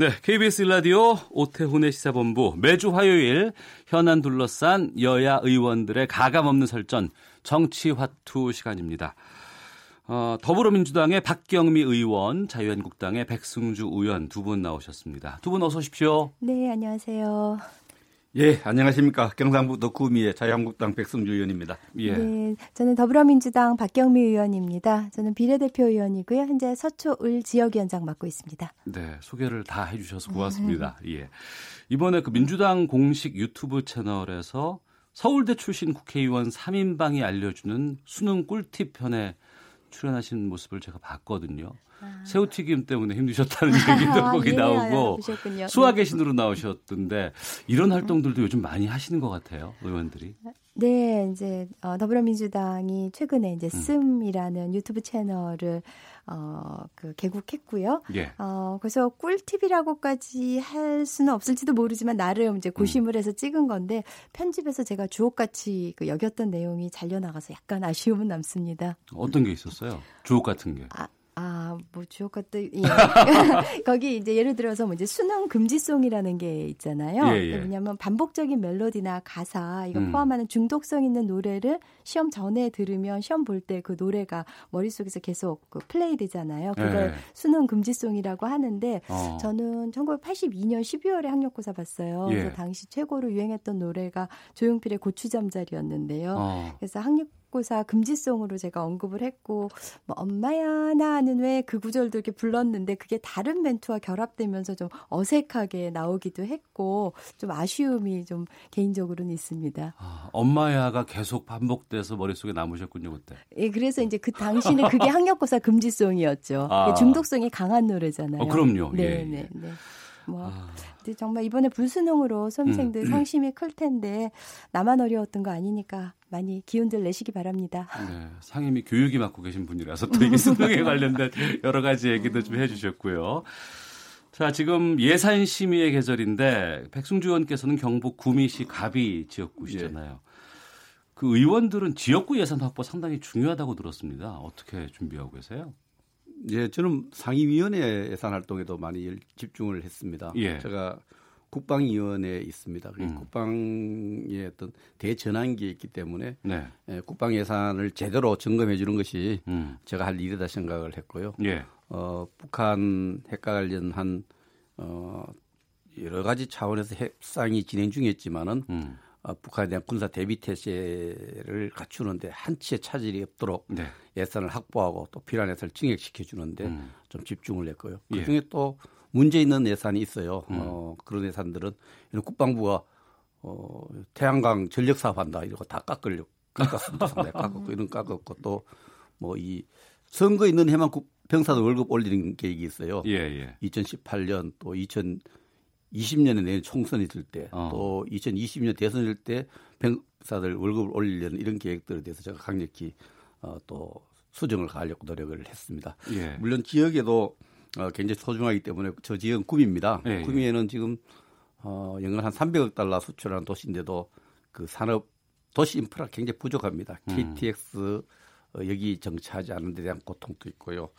네, KBS 라디오 오태훈의 시사본부 매주 화요일 현안 둘러싼 여야 의원들의 가감 없는 설전 정치화투 시간입니다. 어, 더불어민주당의 박경미 의원, 자유한국당의 백승주 의원 두 분 나오셨습니다. 두 분 어서 오십시오. 네, 안녕하세요. 예, 안녕하십니까. 경상북도 구미의 자유한국당 백승주 의원입니다. 예. 네, 저는 더불어민주당 박경미 의원입니다. 저는 비례대표 의원이고요. 현재 서초을 지역위원장 맡고 있습니다. 네, 소개를 다 해주셔서 고맙습니다. 예. 이번에 그 민주당 공식 유튜브 채널에서 서울대 출신 국회의원 3인방이 알려주는 수능 꿀팁 편에 출연하신 모습을 제가 봤거든요. 새우튀김 때문에 힘드셨다는 얘기도 아, 거기 예, 나오고 보셨군요. 수학의 신으로 나오셨던데 이런 활동들도 요즘 많이 하시는 것 같아요 의원들이. 네, 이제 어, 더불어민주당이 최근에 이제 씀이라는 유튜브 채널을 어, 그 개국했고요. 예. 어, 그래서 꿀팁이라고까지 할 수는 없을지도 모르지만 나름 이제 고심을 해서 찍은 건데 편집에서 제가 주옥같이 그 여겼던 내용이 잘려 나가서 약간 아쉬움은 남습니다. 어떤 게 있었어요? 주옥 같은 게. 아, 아, 아, 뭐 주옥 같은 예. 거기 이제 예를 들어서 뭐 이제 수능 금지송이라는 게 있잖아요. 예, 예. 왜냐하면 반복적인 멜로디나 가사 이거 음. 포함하는 중독성 있는 노래를 시험 전에 들으면 시험 볼 때 그 노래가 머릿속에서 계속 그 플레이 되잖아요. 그걸 예. 수능 금지송이라고 하는데 어. 저는 1982년 12월에 학력고사 봤어요. 예. 그래서 당시 최고로 유행했던 노래가 조용필의 고추잠자리였는데요. 어. 그래서 학력 고사 금지송으로 제가 언급을 했고 뭐 엄마야 나는 왜 그 구절도 이렇게 불렀는데 그게 다른 멘트와 결합되면서 좀 어색하게 나오기도 했고 좀 아쉬움이 좀 개인적으로는 있습니다. 엄마야가 계속 반복돼서 머릿속에 남으셨군요, 그때. 예, 그래서 이제 그 당시는 그게 학력고사 금지송이었죠. 아. 중독성이 강한 노래잖아요. 어, 그럼요. 네, 예, 네, 네. 뭐 아. 근데 정말 이번에 불수능으로 수험생들 음. 상심이 클 텐데 나만 어려웠던 거 아니니까 많이 기운들 내시기 바랍니다. 네, 상임위 교육이 맡고 계신 분이라서 또 이게 수능에 관련된 여러 가지 얘기도 좀 해주셨고요. 자, 지금 예산 심의의 계절인데 백승주 의원께서는 경북 구미시 가비 지역구시잖아요. 그 의원들은 지역구 예산 확보 상당히 중요하다고 들었습니다. 어떻게 준비하고 계세요? 예, 저는 상임위원회 예산 활동에도 많이 열- 집중을 했습니다. 예. 제가 국방위원회에 있습니다. 음. 국방의 어떤 대전환기에 있기 때문에 네. 예, 국방 예산을 제대로 점검해 주는 것이 음. 제가 할 일이다 생각을 했고요. 예. 어, 북한 핵과 관련한 어, 여러 가지 차원에서 협상이 진행 중이었지만은 음. 어, 북한에 대한 군사 대비 태세를 갖추는데 한치의 차질이 없도록 네. 예산을 확보하고 또 필요한 예산을 증액시켜 주는데 음. 좀 집중을 했고요. 예. 그 중에 또 문제 있는 예산이 있어요. 음. 어, 그런 예산들은 이런 국방부가 어, 태양광 전력 사업한다 이러고 다 깎으려 깎았습니다. 상당히 깎았고 이런 깎았고 또 뭐 이 선거 있는 해만 국- 병사들 월급 올리는 계획이 있어요. 예, 예. 2018년 또 2020년에 내년 총선이 있을 때또 어. 2020년 대선일 때 병사들 월급을 올리려는 이런 계획들에 대해서 제가 강력히 어, 또 수정을 가하려고 노력을 했습니다. 예. 물론 지역에도 어, 굉장히 소중하기 때문에 저 지역은 구미입니다. 예, 예. 구미에는 지금 어, 연간 한 300억 달러 수출하는 도시인데도 그 산업 도시 인프라 굉장히 부족합니다. 음. KTX 어, 여기 정차하지 않은 데 대한 고통도 있고요.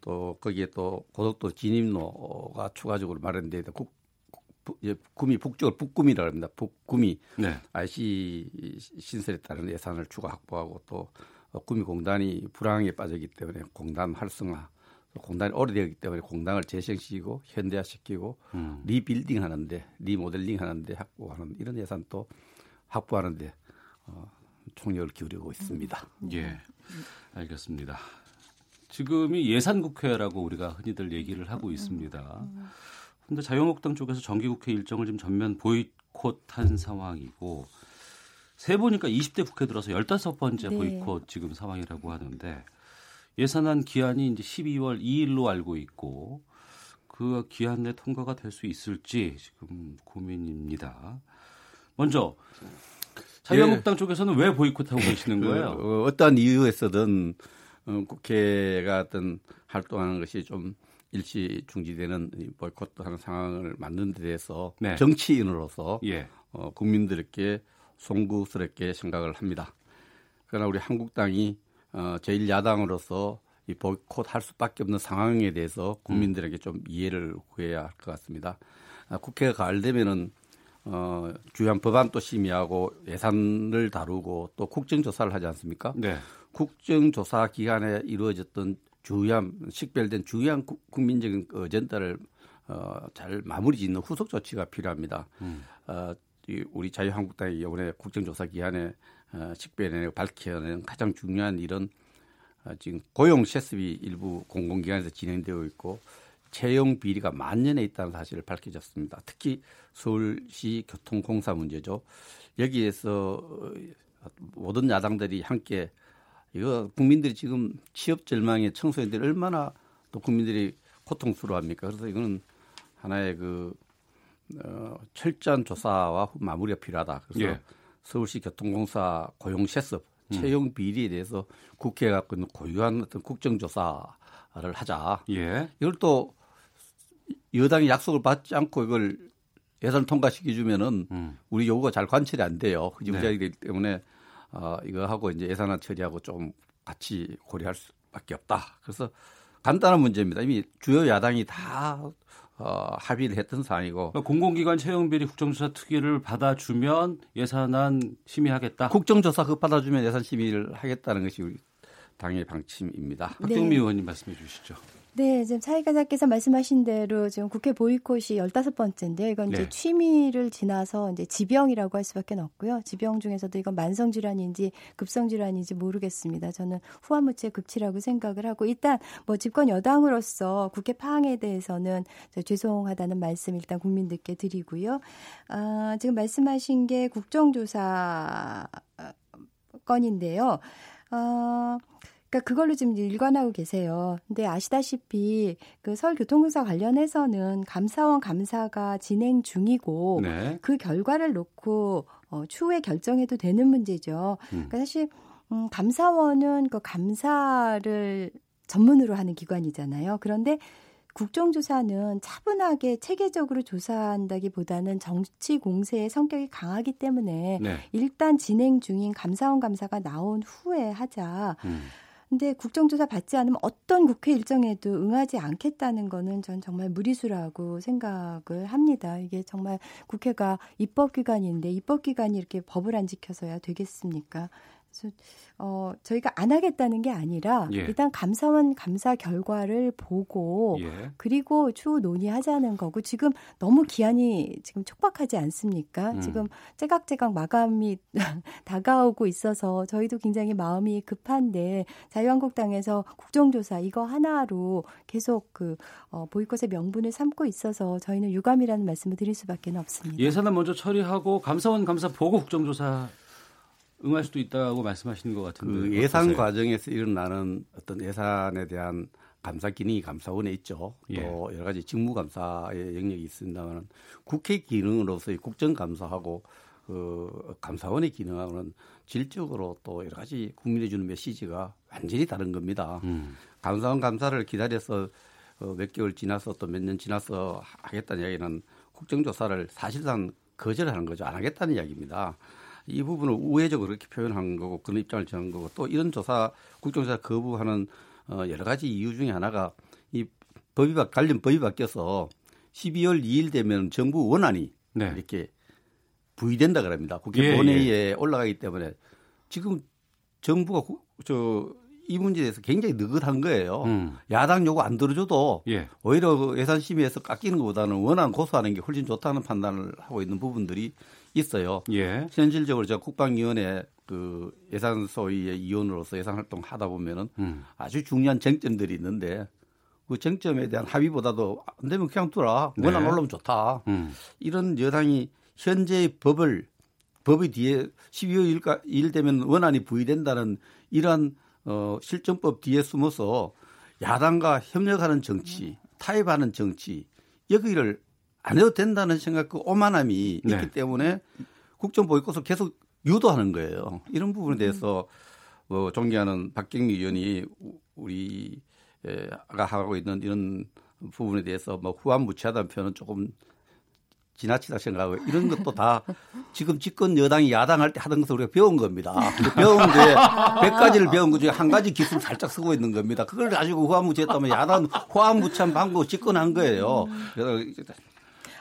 또 거기에 또 고속도로 진입로가 추가적으로 마련돼야 돼. 국, 부- 예, 구미 북쪽을 북구미라고 합니다. 북구미 네. IC 신설에 따른 예산을 추가 확보하고 또 어, 구미 공단이 불황에 빠졌기 때문에 공단 활성화 또 공단이 오래되었기 때문에 공단을 재생시키고 현대화시키고 음. 리빌딩 하는데 리모델링 하는데 확보하는 이런 예산 또 확보하는데 어, 총력을 기울이고 있습니다. 예. 알겠습니다. 지금이 예산국회라고 우리가 흔히들 얘기를 하고 있습니다. 근데 자유한국당 쪽에서 정기국회 일정을 지금 전면 보이콧한 상황이고 세 보니까 20대 국회 들어서 15번째 네. 보이콧 지금 상황이라고 하는데 예산안 기한이 이제 12월 2일로 알고 있고 그 기한 내 통과가 될 수 있을지 지금 고민입니다. 먼저 자유한국당 쪽에서는 왜 보이콧하고 계시는 그, 거예요? 어, 어떠한 이유에서든 어, 국회가 어떤 활동하는 것이 좀 일시 중지되는 이 보이콧하는 상황을 만드는 데 대해서 네. 정치인으로서 예. 어, 국민들에게 송구스럽게 생각을 합니다. 그러나 우리 한국당이 어, 제1야당으로서 이 보이콧 할 수밖에 없는 상황에 대해서 국민들에게 좀 이해를 구해야 할 것 같습니다. 아, 국회가 가을 되면은 어, 주요한 법안도 심의하고 예산을 다루고 또 국정조사를 하지 않습니까? 네. 국정조사 기간에 이루어졌던 주요한 식별된 주요한 국- 국민적인 그 어젠다를 어, 잘 마무리 짓는 후속 조치가 필요합니다. 음. 어, 이 우리 자유한국당이 이번에 국정조사 기간에 어, 식별해내고 밝혀낸 가장 중요한 일은 어, 지금 고용 세습이 일부 공공기관에서 진행되고 있고 채용 비리가 만년에 있다는 사실을 밝혀졌습니다. 특히 서울시 교통공사 문제죠. 여기에서 어, 모든 야당들이 함께 이거 국민들이 지금 취업 절망에 청소년들이 얼마나 또 국민들이 고통스러워합니까? 그래서 이거는 하나의 그 어, 철저한 조사와 후 마무리가 필요하다. 그래서 예. 서울시 교통공사 고용 음. 채용 비리에 대해서 국회가 갖고 있는 고유한 어떤 국정조사를 하자. 예. 이걸 또 여당이 약속을 받지 않고 이걸 예산 통과시켜 주면은 우리 요구가 잘 관철이 안 돼요. 흐지부지하기 되기 때문에 어, 이거 하고 이제 예산안 처리하고 좀 같이 고려할 수밖에 없다. 그래서 간단한 문제입니다. 이미 주요 야당이 다 어, 합의를 했던 사안이고 그러니까 공공기관 채용비리 국정조사 특위를 받아주면 예산안 심의하겠다. 국정조사 그 받아주면 예산 심의를 하겠다는 것이 우리 당의 방침입니다. 박경미 네. 의원님 말씀해 주시죠. 네, 지금 차이가사께서 말씀하신 대로 지금 국회 보이콧이 15번째인데요. 이건 이제 네. 취미를 지나서 이제 지병이라고 할 수밖에 없고요. 지병 중에서도 이건 만성 질환인지 급성 질환인지 모르겠습니다. 저는 후한무치의 급치라고 생각을 하고 일단 뭐 집권 여당으로서 국회 파항에 대해서는 저 죄송하다는 말씀 일단 국민들께 드리고요. 아, 지금 말씀하신 게 국정조사 건인데요. 어, 그러니까 그걸로 지금 일관하고 계세요. 근데 아시다시피 그 서울 교통공사 관련해서는 감사원 감사가 진행 중이고 네. 그 결과를 놓고 어, 추후에 결정해도 되는 문제죠. 음. 그러니까 사실 음, 감사원은 그 감사를 전문으로 하는 기관이잖아요. 그런데 국정조사는 차분하게 체계적으로 조사한다기보다는 정치 공세의 성격이 강하기 때문에 네. 일단 진행 중인 감사원 감사가 나온 후에 하자. 음. 근데 국정조사 받지 않으면 어떤 국회 일정에도 응하지 않겠다는 거는 전 정말 무리수라고 생각을 합니다. 이게 정말 국회가 입법기관인데 입법기관이 이렇게 법을 안 지켜서야 되겠습니까? 그래서 어, 저희가 안 하겠다는 게 아니라 예. 일단 감사원 감사 결과를 보고 예. 그리고 추후 논의하자는 거고 지금 너무 기한이 지금 촉박하지 않습니까? 음. 지금 째각째각 마감이 다가오고 있어서 저희도 굉장히 마음이 급한데 자유한국당에서 국정조사 이거 하나로 계속 그 어, 보이콧의 명분을 삼고 있어서 저희는 유감이라는 말씀을 드릴 수밖에 없습니다. 예산안 먼저 처리하고 감사원 감사 보고 국정조사 응할 수도 있다고 말씀하시는 것 같은데 그 예산 어떠세요? 과정에서 일어나는 어떤 예산에 대한 감사 기능이 감사원에 있죠. 예. 또 여러 가지 직무 감사의 영역이 있습니다만 국회 기능으로서의 국정 감사하고 그 감사원의 기능하고는 질적으로 또 여러 가지 국민에 주는 메시지가 완전히 다른 겁니다. 음. 감사원 감사를 기다려서 어, 몇 개월 지나서 또 몇 년 지나서 하겠다는 이야기는 국정조사를 사실상 거절하는 거죠. 안 하겠다는 이야기입니다. 이 부분을 우회적으로 그렇게 표현한 거고 그런 입장을 정한 거고 또 이런 조사 국정조사 거부하는 어, 여러 가지 이유 중에 하나가 이 법이 바, 관련 법이 바뀌어서 12월 2일 되면 정부 원안이 네. 이렇게 부의된다 그럽니다. 국회 예, 본회의에 올라가기 때문에 지금 정부가 저 이 문제에 대해서 굉장히 느긋한 거예요. 음. 야당 요구 안 들어줘도 예. 오히려 그 예산 심의에서 깎이는 것보다는 원안 고소하는 게 훨씬 좋다는 판단을 하고 있는 부분들이 있어요. 예. 현실적으로 제가 국방위원회 그 예산 소위의 위원으로서 예산 활동 하다 보면은 음. 아주 중요한 쟁점들이 있는데 그 쟁점에 대한 합의보다도 안 되면 그냥 두라 네. 원안 올라오면 좋다. 음. 이런 여당이 현재의 법을 법의 뒤에 12월 1일, 2일 되면 원안이 부의된다는 이러한 어, 실정법 뒤에 숨어서 야당과 협력하는 정치, 타협하는 정치 여기를 안 해도 된다는 생각 그 오만함이 네. 있기 때문에 국정 보이콧을 계속 유도하는 거예요. 이런 부분에 대해서 뭐 존경하는 박경미 의원이 우- 우리가 하고 있는 이런 부분에 대해서 뭐 후한무치하다는 표현은 조금 지나치다 생각하고 이런 것도 다 지금 집권 여당이 야당할 때 하던 것을 우리가 배운 겁니다. 근데 배운 게 100가지를 배운 것 중에 한 가지 기술 살짝 쓰고 있는 겁니다. 그걸 가지고 후한무치했다면 야당 후한무치한 방법 집권한 거예요. 그래서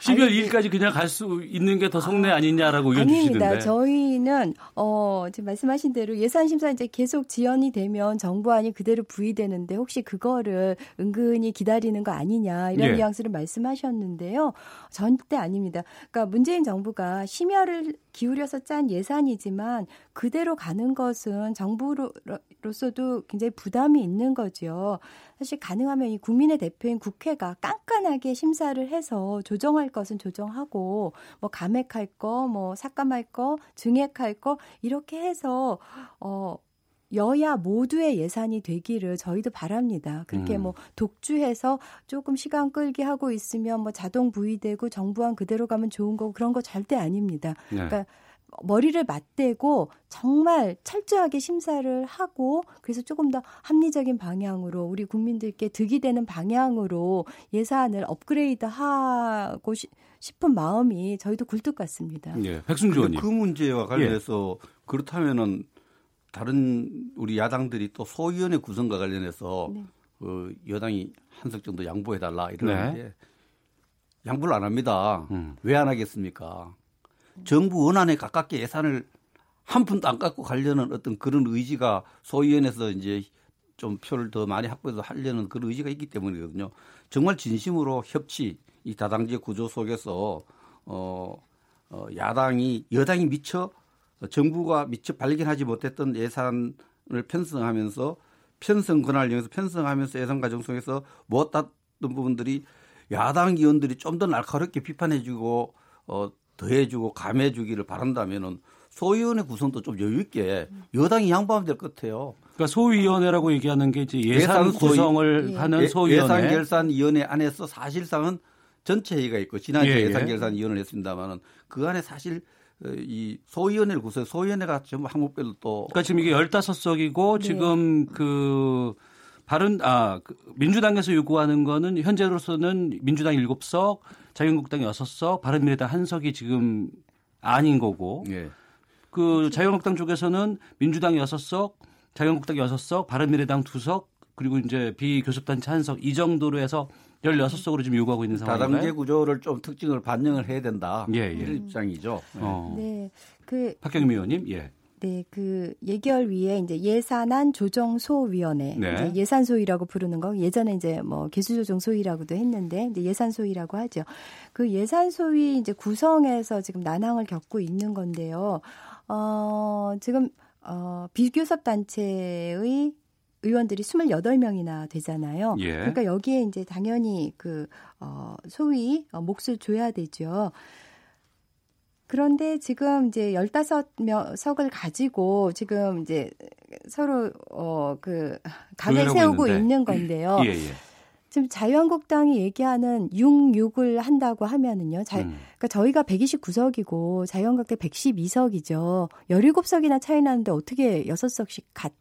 12월 2일까지 그냥 갈 수 있는 게더 속내 아니냐라고 의견 아닙니다. 주시던데. 저희는 어 지금 말씀하신 대로 예산 심사 이제 계속 지연이 되면 정부안이 그대로 부의되는데 혹시 그거를 은근히 기다리는 거 아니냐 이런 예. 뉘앙스를 말씀하셨는데요. 절대 아닙니다. 그러니까 문재인 정부가 심혈을 기울여서 짠 예산이지만 그대로 가는 것은 정부로서도 굉장히 부담이 있는 거죠. 사실 가능하면 이 국민의 대표인 국회가 깐깐하게 심사를 해서 조정할 것은 조정하고 뭐 감액할 거, 뭐 삭감할 거, 증액할 거 이렇게 해서 어 여야 모두의 예산이 되기를 저희도 바랍니다. 그렇게 음. 뭐 독주해서 조금 시간 끌기 하고 있으면 뭐 자동 부의되고 정부안 그대로 가면 좋은 거고 그런 거 절대 아닙니다. 네. 그러니까 머리를 맞대고 정말 철저하게 심사를 하고 그래서 조금 더 합리적인 방향으로 우리 국민들께 득이 되는 방향으로 예산을 업그레이드 하고 시- 싶은 마음이 저희도 굴뚝 같습니다. 예. 백승주 의원님. 그 문제와 관련해서 그렇다면은 다른 우리 야당들이 또 소위원회 구성과 관련해서 네. 그 여당이 한 석 정도 양보해 달라 이러는데 네. 양보를 안 합니다. 음. 왜안 하겠습니까? 정부 원안에 가깝게 예산을 한 푼도 안 갖고 가려는 어떤 그런 의지가 소위원회에서 이제 좀 표를 더 많이 확보해서 하려는 그런 의지가 있기 때문이거든요. 정말 진심으로 협치, 이 다당제 구조 속에서 어, 어 야당이 여당이 미처 정부가 미처 발견하지 못했던 예산을 편성하면서 편성 권한을 이용해서 편성하면서 예산 과정 속에서 못했던 부분들이 야당 의원들이 좀 더 날카롭게 비판해주고 어, 더해주고 감해주기를 바란다면은 소위원회 구성도 좀 여유 있게 여당이 양보하면 될 것 같아요. 그러니까 소위원회라고 얘기하는 게 이제 예산, 예산 구성을 예. 하는 소위원회. 예산 결산 위원회 안에서 사실상은 전체 회의가 있고 지난주에 예, 예. 예산 결산 위원회를 했습니다만은 그 안에 사실 어, 이 소위원회를 구성 소위원회가 전부 항목별로 또 그러니까 지금 이게 15석이고 네. 지금 그 바른 아그 민주당에서 요구하는 거는 현재로서는 민주당 7석, 자유한국당 6석, 바른미래당 1석이 지금 아닌 거고. 예. 그 자유한국당 쪽에서는 민주당 6석, 자유한국당 6석, 바른미래당 2석, 그리고 이제 비교섭단체 1석 이 정도로 해서 16석으로 지금 요구하고 있는 상황인가요? 다당제 구조를 좀 특징을 반영을 해야 된다. 예, 예. 이런 입장이죠. 네. 어. 네. 그 박경임 의원님, 예. 네, 그 예결 위에 이제 예산안 조정소위원회, 네. 이제 예산소위라고 부르는 거 예전에 이제 뭐 개수조정소위라고도 했는데 이제 예산소위라고 하죠. 그 예산소위 이제 구성에서 지금 난항을 겪고 있는 건데요. 어, 지금 어, 비교섭 단체의 의원들이 28명이나 되잖아요. 예. 그러니까 여기에 이제 당연히 그, 어, 소위 어, 몫을 줘야 되죠. 그런데 지금 이제 15석을 가지고 지금 이제 서로, 어, 그, 각을 세우고 있는데. 있는 건데요. 예, 예. 지금 자유한국당이 얘기하는 6, 6을 한다고 하면은요. 자, 음. 그러니까 저희가 129석이고 자유한국당 112석이죠. 17석이나 차이 나는데 어떻게 6석씩 같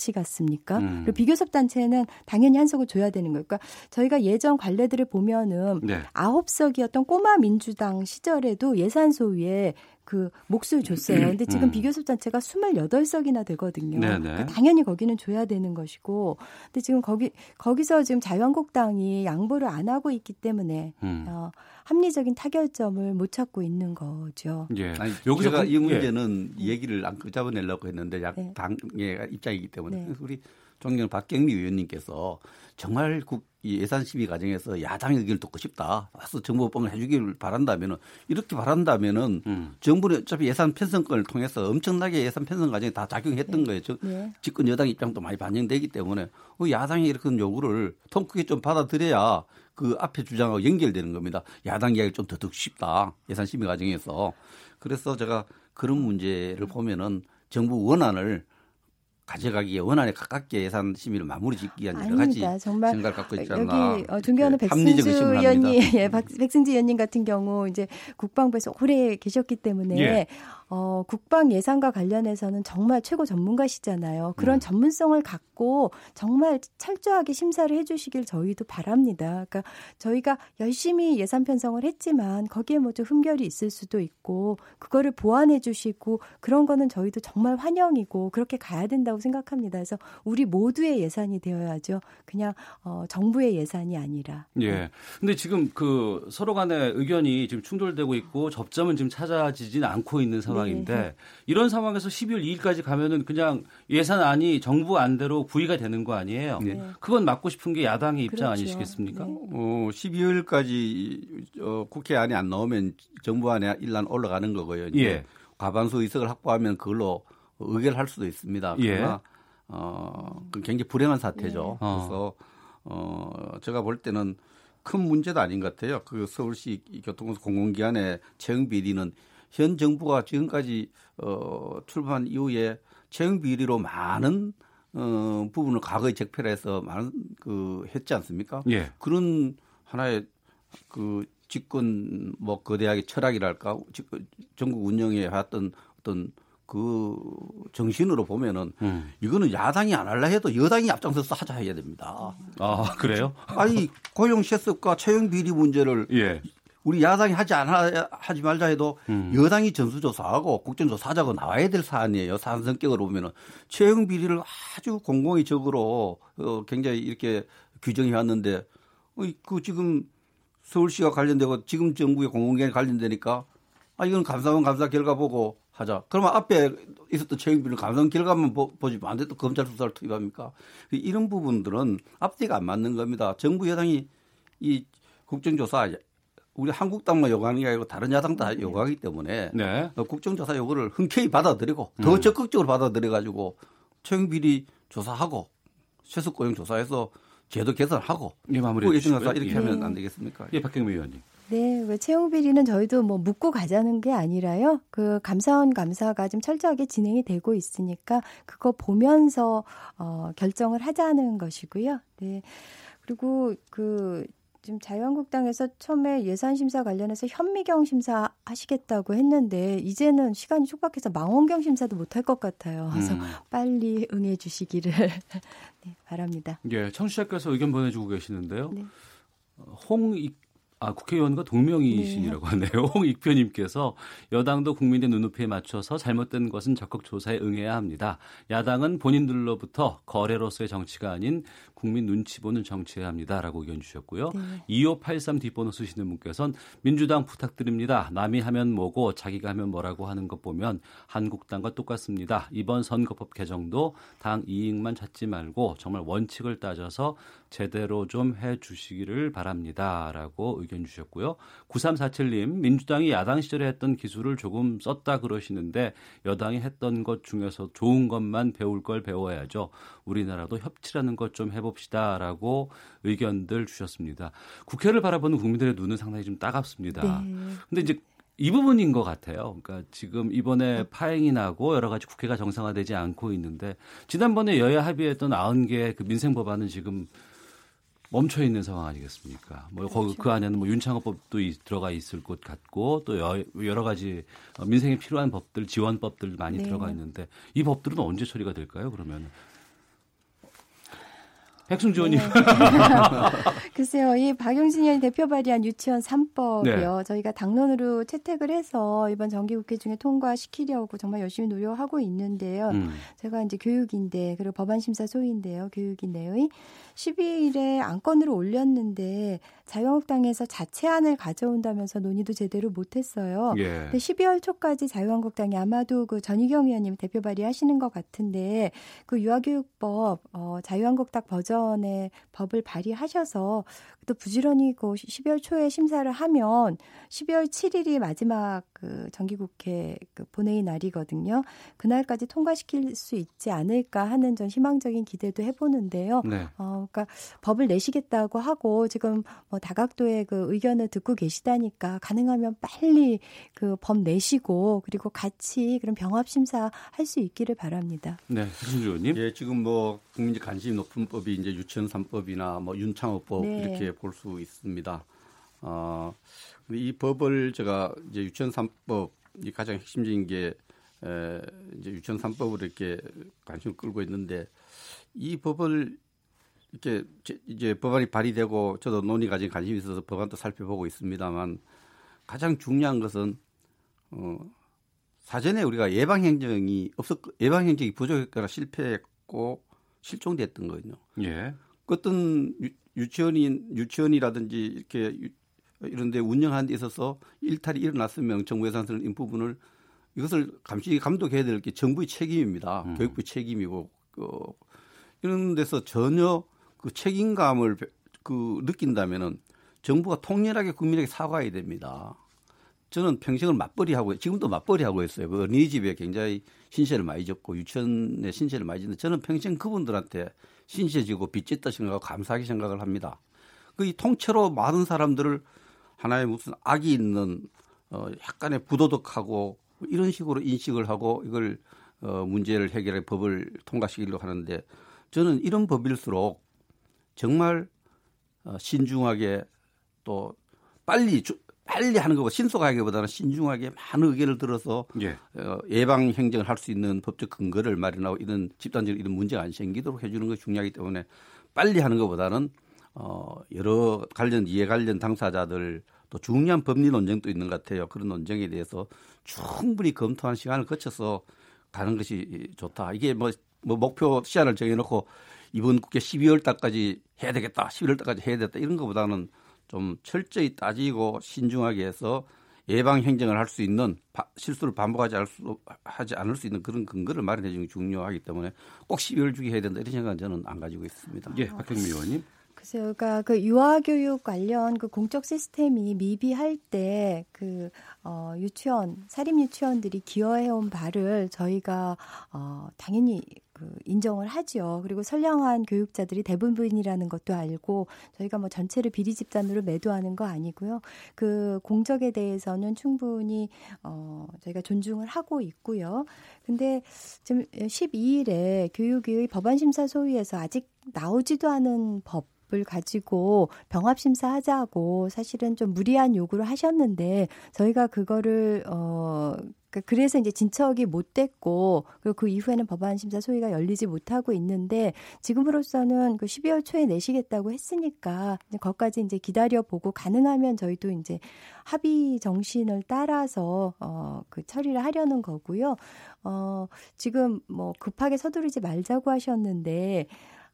같이 갔습니까? 음. 그리고 비교섭 단체는 당연히 한석을 줘야 되는 거예요. 그러니까 저희가 예전 관례들을 보면은 네. 9석이었던 꼬마 민주당 시절에도 예산 소위에 그 몫을 줬어요. 근데 지금 음. 비교섭 단체가 28석이나 되거든요. 그러니까 당연히 거기는 줘야 되는 것이고. 근데 지금 거기 거기서 지금 자유한국당이 양보를 안 하고 있기 때문에 음. 어, 합리적인 타결점을 못 찾고 있는 거죠. 예. 아니, 여기서 이 문제는 예. 얘기를 안 잡아내려고 했는데 약 네. 당의 입장이기 때문에 네. 우리 존경 박경미 의원님께서 정말 국 예산 심의 과정에서 야당의 의견을 듣고 싶다. 와서 정부법을 해주기를 바란다면은 이렇게 바란다면은 음. 정부는 어차피 예산 편성권을 통해서 엄청나게 예산 편성 과정에 다 작용했던 네. 거예요. 즉 네. 집권 여당 입장도 많이 반영되기 때문에 그 야당이 이렇게 요구를 통 크게 좀 받아들여야 그 앞에 주장하고 연결되는 겁니다. 야당 이야기를 좀 더 듣고 싶다. 예산 심의 과정에서. 그래서 제가 그런 문제를 보면은 정부 원안을 가져가기에 원안에 가깝게 예산 심의를 마무리 짓기 위한 여러 가지 정말 생각을 갖고 있지 않나. 여기 어, 존경하는 네, 백승주 의원님, 예, 백승주 의원님 같은 경우 이제 국방부에서 오래 계셨기 때문에 예. 어, 국방 예산과 관련해서는 정말 최고 전문가시잖아요. 그런 음. 전문성을 갖고 정말 철저하게 심사를 해주시길 저희도 바랍니다. 그러니까 저희가 열심히 예산 편성을 했지만 거기에 뭐 좀 흠결이 있을 수도 있고 그거를 보완해 주시고 그런 거는 저희도 정말 환영이고 그렇게 가야 된다고 생각합니다. 그래서 우리 모두의 예산이 되어야죠. 그냥 어, 정부의 예산이 아니라. 예. 근데 지금 그 서로 간의 의견이 지금 충돌되고 있고 접점은 지금 찾아지지는 않고 있는 상황. 상황인데 네. 이런 상황에서 12월 2일까지 가면은 그냥 예산안이 정부 안대로 부의가 되는 거 아니에요? 네. 그건 막고 싶은 게 야당의 입장 그렇죠. 아니시겠습니까? 네. 어, 12월까지 어, 국회안이 안 나오면 정부 안에 일단 올라가는 거고요. 예. 과반수 의석을 확보하면 그걸로 의결할 수도 있습니다. 예. 그러나 예. 어, 그 굉장히 불행한 사태죠. 네. 그래서 어, 제가 볼 때는 큰 문제도 아닌 것 같아요. 그 서울시 교통공사 공공기관의 채용 비리는 현 정부가 지금까지 어, 출범한 이후에 채용 비리로 많은 어, 부분을 과거에 적폐해서 많은 그 했지 않습니까? 예. 그런 하나의 그 집권 뭐 거대하게 철학이랄까 전국 운영에 해왔던 어떤 그 정신으로 보면은 음. 이거는 야당이 안 할라 해도 여당이 앞장서서 하자 해야 됩니다. 아 그래요? 아니 고용 실습과 채용 비리 문제를 예. 우리 야당이 하지 않아 하지 말자 해도 음. 여당이 전수조사하고 국정조사하자고 나와야 될 사안이에요. 사안 성격으로 보면은 채용 비리를 아주 공공의적으로 어, 굉장히 이렇게 규정해 왔는데 어, 그 지금 서울시가 관련되고 지금 정부의 공공기관이 관련되니까 아 이건 감사원 감사 결과 보고 하자. 그러면 앞에 있었던 채용 비리를 감사원 결과만 보, 보지 안돼또 검찰 수사를 투입합니까? 이런 부분들은 앞뒤가 안 맞는 겁니다. 정부 여당이 이 국정조사 우리 한국당만 요구하는 게 아니고 다른 야당 다 요구하기 때문에 네. 어, 국정조사 요구를 흔쾌히 받아들이고 더 음. 적극적으로 받아들여 가지고 채용 비리 조사하고 세습 고용 조사해서 제도 개선하고 예, 마무리해 그 예정조사 주시고요. 이렇게 예. 하면 안 되겠습니까? 예, 박경미 의원님. 네, 왜 채용 비리는 저희도 뭐 묻고 가자는 게 아니라요. 그 감사원 감사가 좀 철저하게 진행이 되고 있으니까 그거 보면서 어 결정을 하자는 것이고요. 네. 그리고 그 지금 자유한국당에서 처음에 예산 심사 관련해서 현미경 심사 하시겠다고 했는데 이제는 시간이 촉박해서 망원경 심사도 못할 것 같아요. 그래서 음. 빨리 응해 주시기를 네, 바랍니다. 예, 청취자께서 의견 보내주고 계시는데요. 네. 어, 홍익 아, 국회의원과 동명이신이라고 하네요. 홍익표님께서 여당도 국민의 눈높이에 맞춰서 잘못된 것은 적극 조사에 응해야 합니다. 야당은 본인들로부터 거래로서의 정치가 아닌 국민 눈치 보는 정치해야 합니다라고 의견 주셨고요. 2583 뒷번호 쓰시는 분께서는 민주당 부탁드립니다. 남이 하면 뭐고 자기가 하면 뭐라고 하는 것 보면 한국당과 똑같습니다. 이번 선거법 개정도 당 이익만 찾지 말고 정말 원칙을 따져서 제대로 좀 해 주시기를 바랍니다라고 의견 주셨고요. 9347님 민주당이 야당 시절에 했던 기술을 조금 썼다 그러시는데 여당이 했던 것 중에서 좋은 것만 배울 걸 배워야죠. 우리나라도 협치라는 것 좀 해 봅시다라고 의견들 주셨습니다. 국회를 바라보는 국민들의 눈은 상당히 좀 따갑습니다. 네. 근데 이제 이 부분인 것 같아요. 그러니까 지금 이번에 파행이 나고 여러 가지 국회가 정상화되지 않고 있는데 지난번에 여야 합의했던 90개 그 민생 법안은 지금 멈춰 있는 상황 아니겠습니까? 뭐 거기 그 안에는 뭐 윤창호법도 이- 들어가 있을 것 같고 또 여, 여러 가지 어, 민생에 필요한 법들 지원법들 많이 네. 들어가 있는데 이 법들은 언제 처리가 될까요? 그러면 백승주 의원님. 글쎄요, 이 박용진 의원이 대표 발의한 유치원 3법이요. 네. 저희가 당론으로 채택을 해서 이번 정기국회 중에 통과시키려고 정말 열심히 노력하고 있는데요. 음. 제가 이제 교육인데 그리고 법안심사 소위인데요. 교육인 내의 12일에 안건으로 올렸는데 자유한국당에서 자체안을 가져온다면서 논의도 제대로 못했어요. 예. 근데 12월 초까지 자유한국당이 아마도 그 전희경 의원님 대표 발의하시는 것 같은데 그 유아교육법 어, 자유한국당 버전의 법을 발의하셔서 또 부지런히 그 12월 초에 심사를 하면 12월 7일이 마지막 그 정기국회 그 본회의 날이거든요. 그날까지 통과시킬 수 있지 않을까 하는 전 희망적인 기대도 해보는데요. 네. 어, 그러니까 법을 내시겠다고 하고 지금 뭐 다각도의 그 의견을 듣고 계시다니까 가능하면 빨리 그 법 내시고 그리고 같이 그런 병합 심사 할 수 있기를 바랍니다. 네, 백승주 의원님. 예, 지금 뭐 국민적 관심이 높은 법이 이제 유치원 3법이나 뭐 윤창호법 네. 이렇게 볼 수 있습니다. 어, 이 법을 제가 이제 유치원 3법이 가장 핵심적인 게 에, 이제 유치원 3법으로 이렇게 관심을 끌고 있는데 이 법을 이렇게 제- 이제 법안이 발의되고 저도 논의 가진 관심이 있어서 법안도 살펴보고 있습니다만 가장 중요한 것은 어, 사전에 우리가 예방 행정이 없었 예방 행정이 부족했거나 실패했고 실종됐던 거거든요. 예. 어떤 유, 유치원인 유치원이라든지 이렇게 유, 이런 데 운영하는 데 있어서 일탈이 일어났으면 정부 예산 쓰는 이 부분을 이것을 감시 감독해야 될 게 정부의 책임입니다. 음. 교육부 책임이고 그 이런 데서 전혀 그 책임감을 배- 그 느낀다면은 정부가 통렬하게 국민에게 사과해야 됩니다. 저는 평생을 맞벌이 하고 지금도 맞벌이 하고 있어요. 그 어린이집에 굉장히 신세를 많이 졌고 유치원에 신세를 많이 졌는데 저는 평생 그분들한테 신세 지고 빚졌다 생각하고 감사하게 생각을 합니다. 그 이 통째로 많은 사람들을 하나의 무슨 악이 있는 어 약간의 부도덕하고 이런 식으로 인식을 하고 이걸 어 문제를 해결해 법을 통과시키려고 하는데 저는 이런 법일수록 정말 어 신중하게 또 빨리 주, 빨리 하는 것보다 신속하기보다는 신중하게 많은 의견을 들어서 예. 어, 예방 행정을 할 수 있는 법적 근거를 마련하고 이런 집단적 이런 문제가 안 생기도록 해주는 것이 중요하기 때문에 빨리 하는 것보다는 어, 여러 관련 이해 관련 당사자들 또 중요한 법리 논쟁도 있는 것 같아요. 그런 논쟁에 대해서 충분히 검토한 시간을 거쳐서 가는 것이 좋다. 이게 뭐, 뭐 목표 시한을 정해놓고 이번 국회 12월 달까지 해야 되겠다, 11월 달까지 해야 되겠다 이런 것보다는 좀 철저히 따지고 신중하게 해서 예방 행정을 할 수 있는 바, 실수를 반복하지 않을 수, 하지 않을 수 있는 그런 근거를 마련해 주는 게 중요하기 때문에 꼭 12월 주기 해야 된다 이런 생각은 저는 안 가지고 있습니다. 예, 박경미 의원님. 글쎄요, 그러니까 그 유아교육 관련 그 공적 시스템이 미비할 때 그 어, 유치원 사립 유치원들이 기여해온 바를 저희가 어, 당연히 그 인정을 하죠. 그리고 선량한 교육자들이 대부분이라는 것도 알고 저희가 뭐 전체를 비리 집단으로 매도하는 거 아니고요. 그 공적에 대해서는 충분히 어 저희가 존중을 하고 있고요. 근데 지금 12일에 교육위의 법안 심사 소위에서 아직 나오지도 않은 법 을 가지고 병합 심사하자고 사실은 좀 무리한 요구를 하셨는데 저희가 그거를 어 그러니까 그래서 이제 진척이 못 됐고 그리고 그 이후에는 법안 심사 소위가 열리지 못하고 있는데 지금으로서는 그 12월 초에 내시겠다고 했으니까 거기까지 이제 기다려 보고 가능하면 저희도 이제 합의 정신을 따라서 어그 처리를 하려는 거고요. 어 지금 뭐 급하게 서두르지 말자고 하셨는데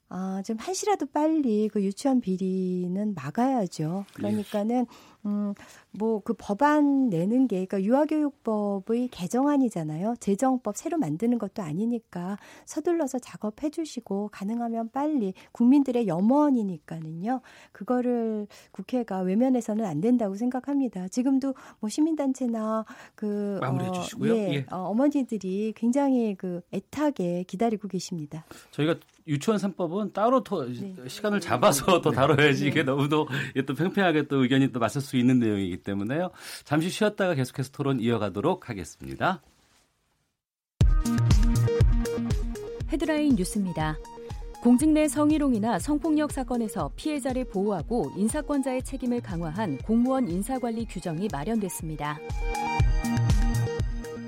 아, 좀 한시라도 빨리 그 유치원 비리는 막아야죠. 그러니까는 음, 뭐 그 법안 내는 게 그러니까 유아교육법의 개정안이잖아요. 재정법 새로 만드는 것도 아니니까 서둘러서 작업해 주시고 가능하면 빨리 국민들의 염원이니까는요. 그거를 국회가 외면해서는 안 된다고 생각합니다. 지금도 뭐 시민단체나 그 마무리해 주시고요. 어, 예, 예. 어, 어머니들이 굉장히 그 애타게 기다리고 계십니다. 저희가 유치원 3법은 따로 더 네. 시간을 잡아서 더 다뤄야지 이게 너무도 또 팽팽하게 또 의견이 또 맞설 수 있는 내용이기 때문에요. 잠시 쉬었다가 계속해서 토론 이어가도록 하겠습니다. 헤드라인 뉴스입니다. 공직 내 성희롱이나 성폭력 사건에서 피해자를 보호하고 인사권자의 책임을 강화한 공무원 인사관리 규정이 마련됐습니다.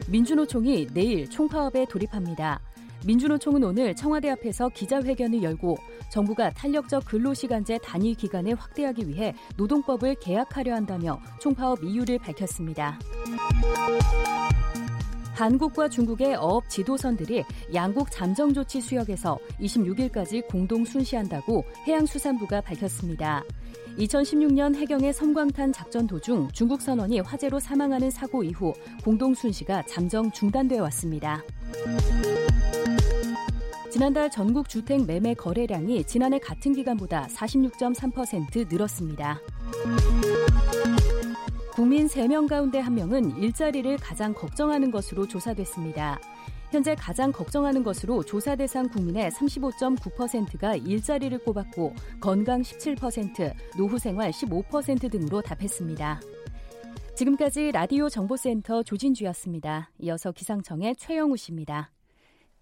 민주노총이 내일 총파업에 돌입합니다. 민주노총은 오늘 청와대 앞에서 기자회견을 열고 정부가 탄력적 근로시간제 단위 기간을 확대하기 위해 노동법을 개혁하려 한다며 총파업 이유를 밝혔습니다. 한국과 중국의 어업 지도선들이 양국 잠정조치 수역에서 26일까지 공동 순시한다고 해양수산부가 밝혔습니다. 2016년 해경의 섬광탄 작전 도중 중국 선원이 화재로 사망하는 사고 이후 공동 순시가 잠정 중단돼 왔습니다. 지난달 전국 주택 매매 거래량이 지난해 같은 기간보다 46.3% 늘었습니다. 국민 3명 가운데 1명은 일자리를 가장 걱정하는 것으로 조사됐습니다. 현재 가장 걱정하는 것으로 조사 대상 국민의 35.9%가 일자리를 꼽았고 건강 17%, 노후 생활 15% 등으로 답했습니다. 지금까지 라디오 정보센터 조진주였습니다. 이어서 기상청의 최영우 씨입니다.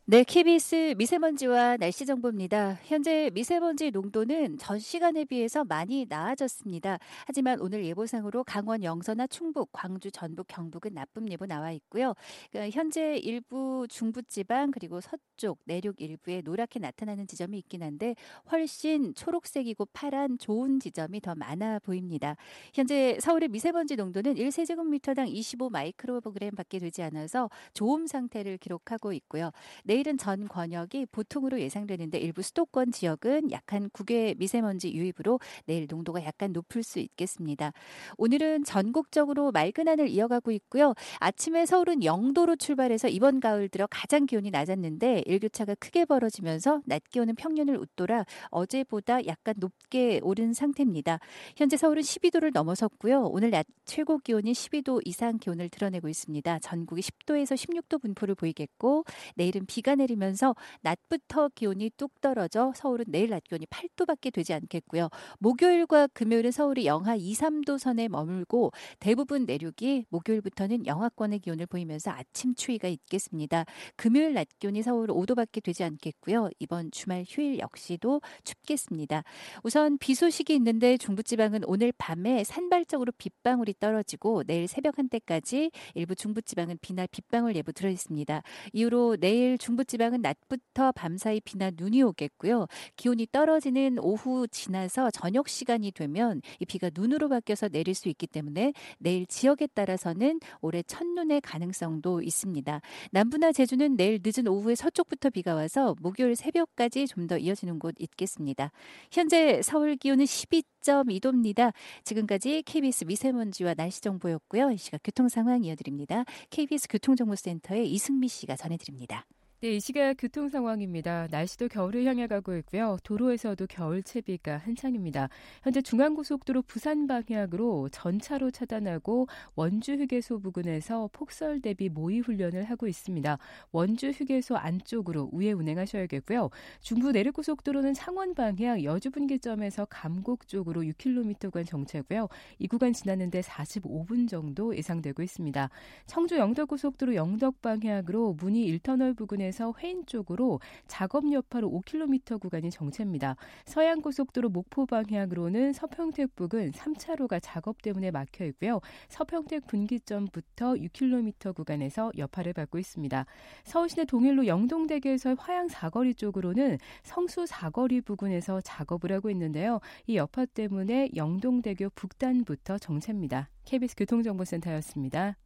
네, KBS 미세먼지와 날씨 정보입니다. 현재 미세먼지 농도는 전 시간에 비해서 많이 나아졌습니다. 하지만 오늘 예보상으로 강원 영서나 충북, 광주, 전북, 경북은 나쁨 예보 나와 있고요. 그러니까 현재 일부 중부지방 그리고 서쪽, 내륙 일부에 노랗게 나타나는 지점이 있긴 한데 훨씬 초록색이고 파란 좋은 지점이 더 많아 보입니다. 현재 서울의 미세먼지 농도는 1세제곱미터당 25 마이크로그램밖에 되지 않아서 좋음 상태를 기록하고 있고요. 내 일은 전 권역이 보통으로 예상되는데 일부 수도권 지역은 약한 국외 미세먼지 유입으로 내일 농도가 약간 높을 수 있겠습니다. 오늘은 전국적으로 맑은 하늘 이어가고 있고요. 아침에 서울은 0도로 출발해서 이번 가을 들어 가장 기온이 낮았는데 일교차가 크게 벌어지면서 낮 기온은 평년을 웃돌아 어제보다 약간 높게 오른 상태입니다. 현재 서울은 12도를 넘어섰고요. 오늘 낮 최고 기온이 12도 이상 기온을 드러내고 있습니다. 전국이 10도에서 16도 분포를 보이겠고 내일은 비가 내리면서 낮부터 기온이 뚝 떨어져 서울은 내일 낮 기온이 8도밖에 되지 않겠고요. 목요일과 금요일은 서울이 영하 2, 3도 선에 머물고 대부분 내륙이 목요일부터는 영하권의 기온을 보이면서 아침 추위가 있겠습니다. 금요일 낮 기온이 서울 5도밖에 되지 않겠고요. 이번 주말 휴일 역시도 춥겠습니다. 우선 비 소식이 있는데 중부지방은 오늘 밤에 산발적으로 빗방울이 떨어지고 내일 새벽 한때까지 일부 중부지방은 비나 빗방울 예보 들어 있습니다. 이후로 내일 중부 남부지방은 낮부터 밤사이 비나 눈이 오겠고요. 기온이 떨어지는 오후 지나서 저녁 시간이 되면 이 비가 눈으로 바뀌어서 내릴 수 있기 때문에 내일 지역에 따라서는 올해 첫눈의 가능성도 있습니다. 남부나 제주는 내일 늦은 오후에 서쪽부터 비가 와서 목요일 새벽까지 좀 더 이어지는 곳 있겠습니다. 현재 서울 기온은 12.2도입니다. 지금까지 KBS 미세먼지와 날씨 정보였고요. 이 시각 교통 상황 이어드립니다. KBS 교통정보센터의 이승미 씨가 전해드립니다. 네, 이 시각 교통 상황입니다. 날씨도 겨울을 향해 가고 있고요. 도로에서도 겨울 채비가 한창입니다. 현재 중앙고속도로 부산 방향으로 전차로 차단하고 원주 휴게소 부근에서 폭설 대비 모의 훈련을 하고 있습니다. 원주 휴게소 안쪽으로 우회 운행하셔야겠고요. 중부 내륙고속도로는 창원 방향 여주 분기점에서 감곡 쪽으로 6km간 정체고요. 이 구간 지나는데 45분 정도 예상되고 있습니다. 청주 영덕고속도로 영덕 방향으로 문희 1터널 부근에 부근에서 회인 쪽으로 작업 여파로 5km 구간이 정체입니다. 서양고속도로 목포 방향으로는 서평택 부근 3차로가 작업 때문에 막혀 있고요. 서평택 분기점부터 6km 구간에서 여파를 받고 있습니다. 서울시내 동일로 영동대교에서 화양 사거리 쪽으로는 성수 사거리 부근에서 작업을 하고 있는데요. 이 여파 때문에 영동대교 북단부터 정체입니다. KBS 교통정보센터였습니다.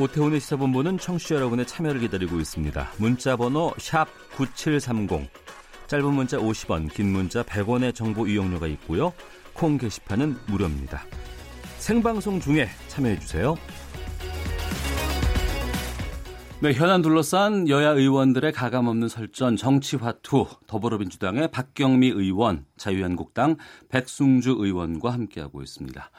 오태훈의 시사본부는 청취자 여러분의 참여를 기다리고 있습니다. 문자 번호 9730, 짧은 문자 50원, 긴 문자 100원의 정보 이용료가 있고요. 콩 게시판은 무료입니다. 생방송 중에 참여해 주세요. 네, 현안 둘러싼 여야 의원들의 가감없는 설전 정치화투 더불어민주당의 박경미 의원, 자유한국당 백승주 의원과 함께하고 있습니다.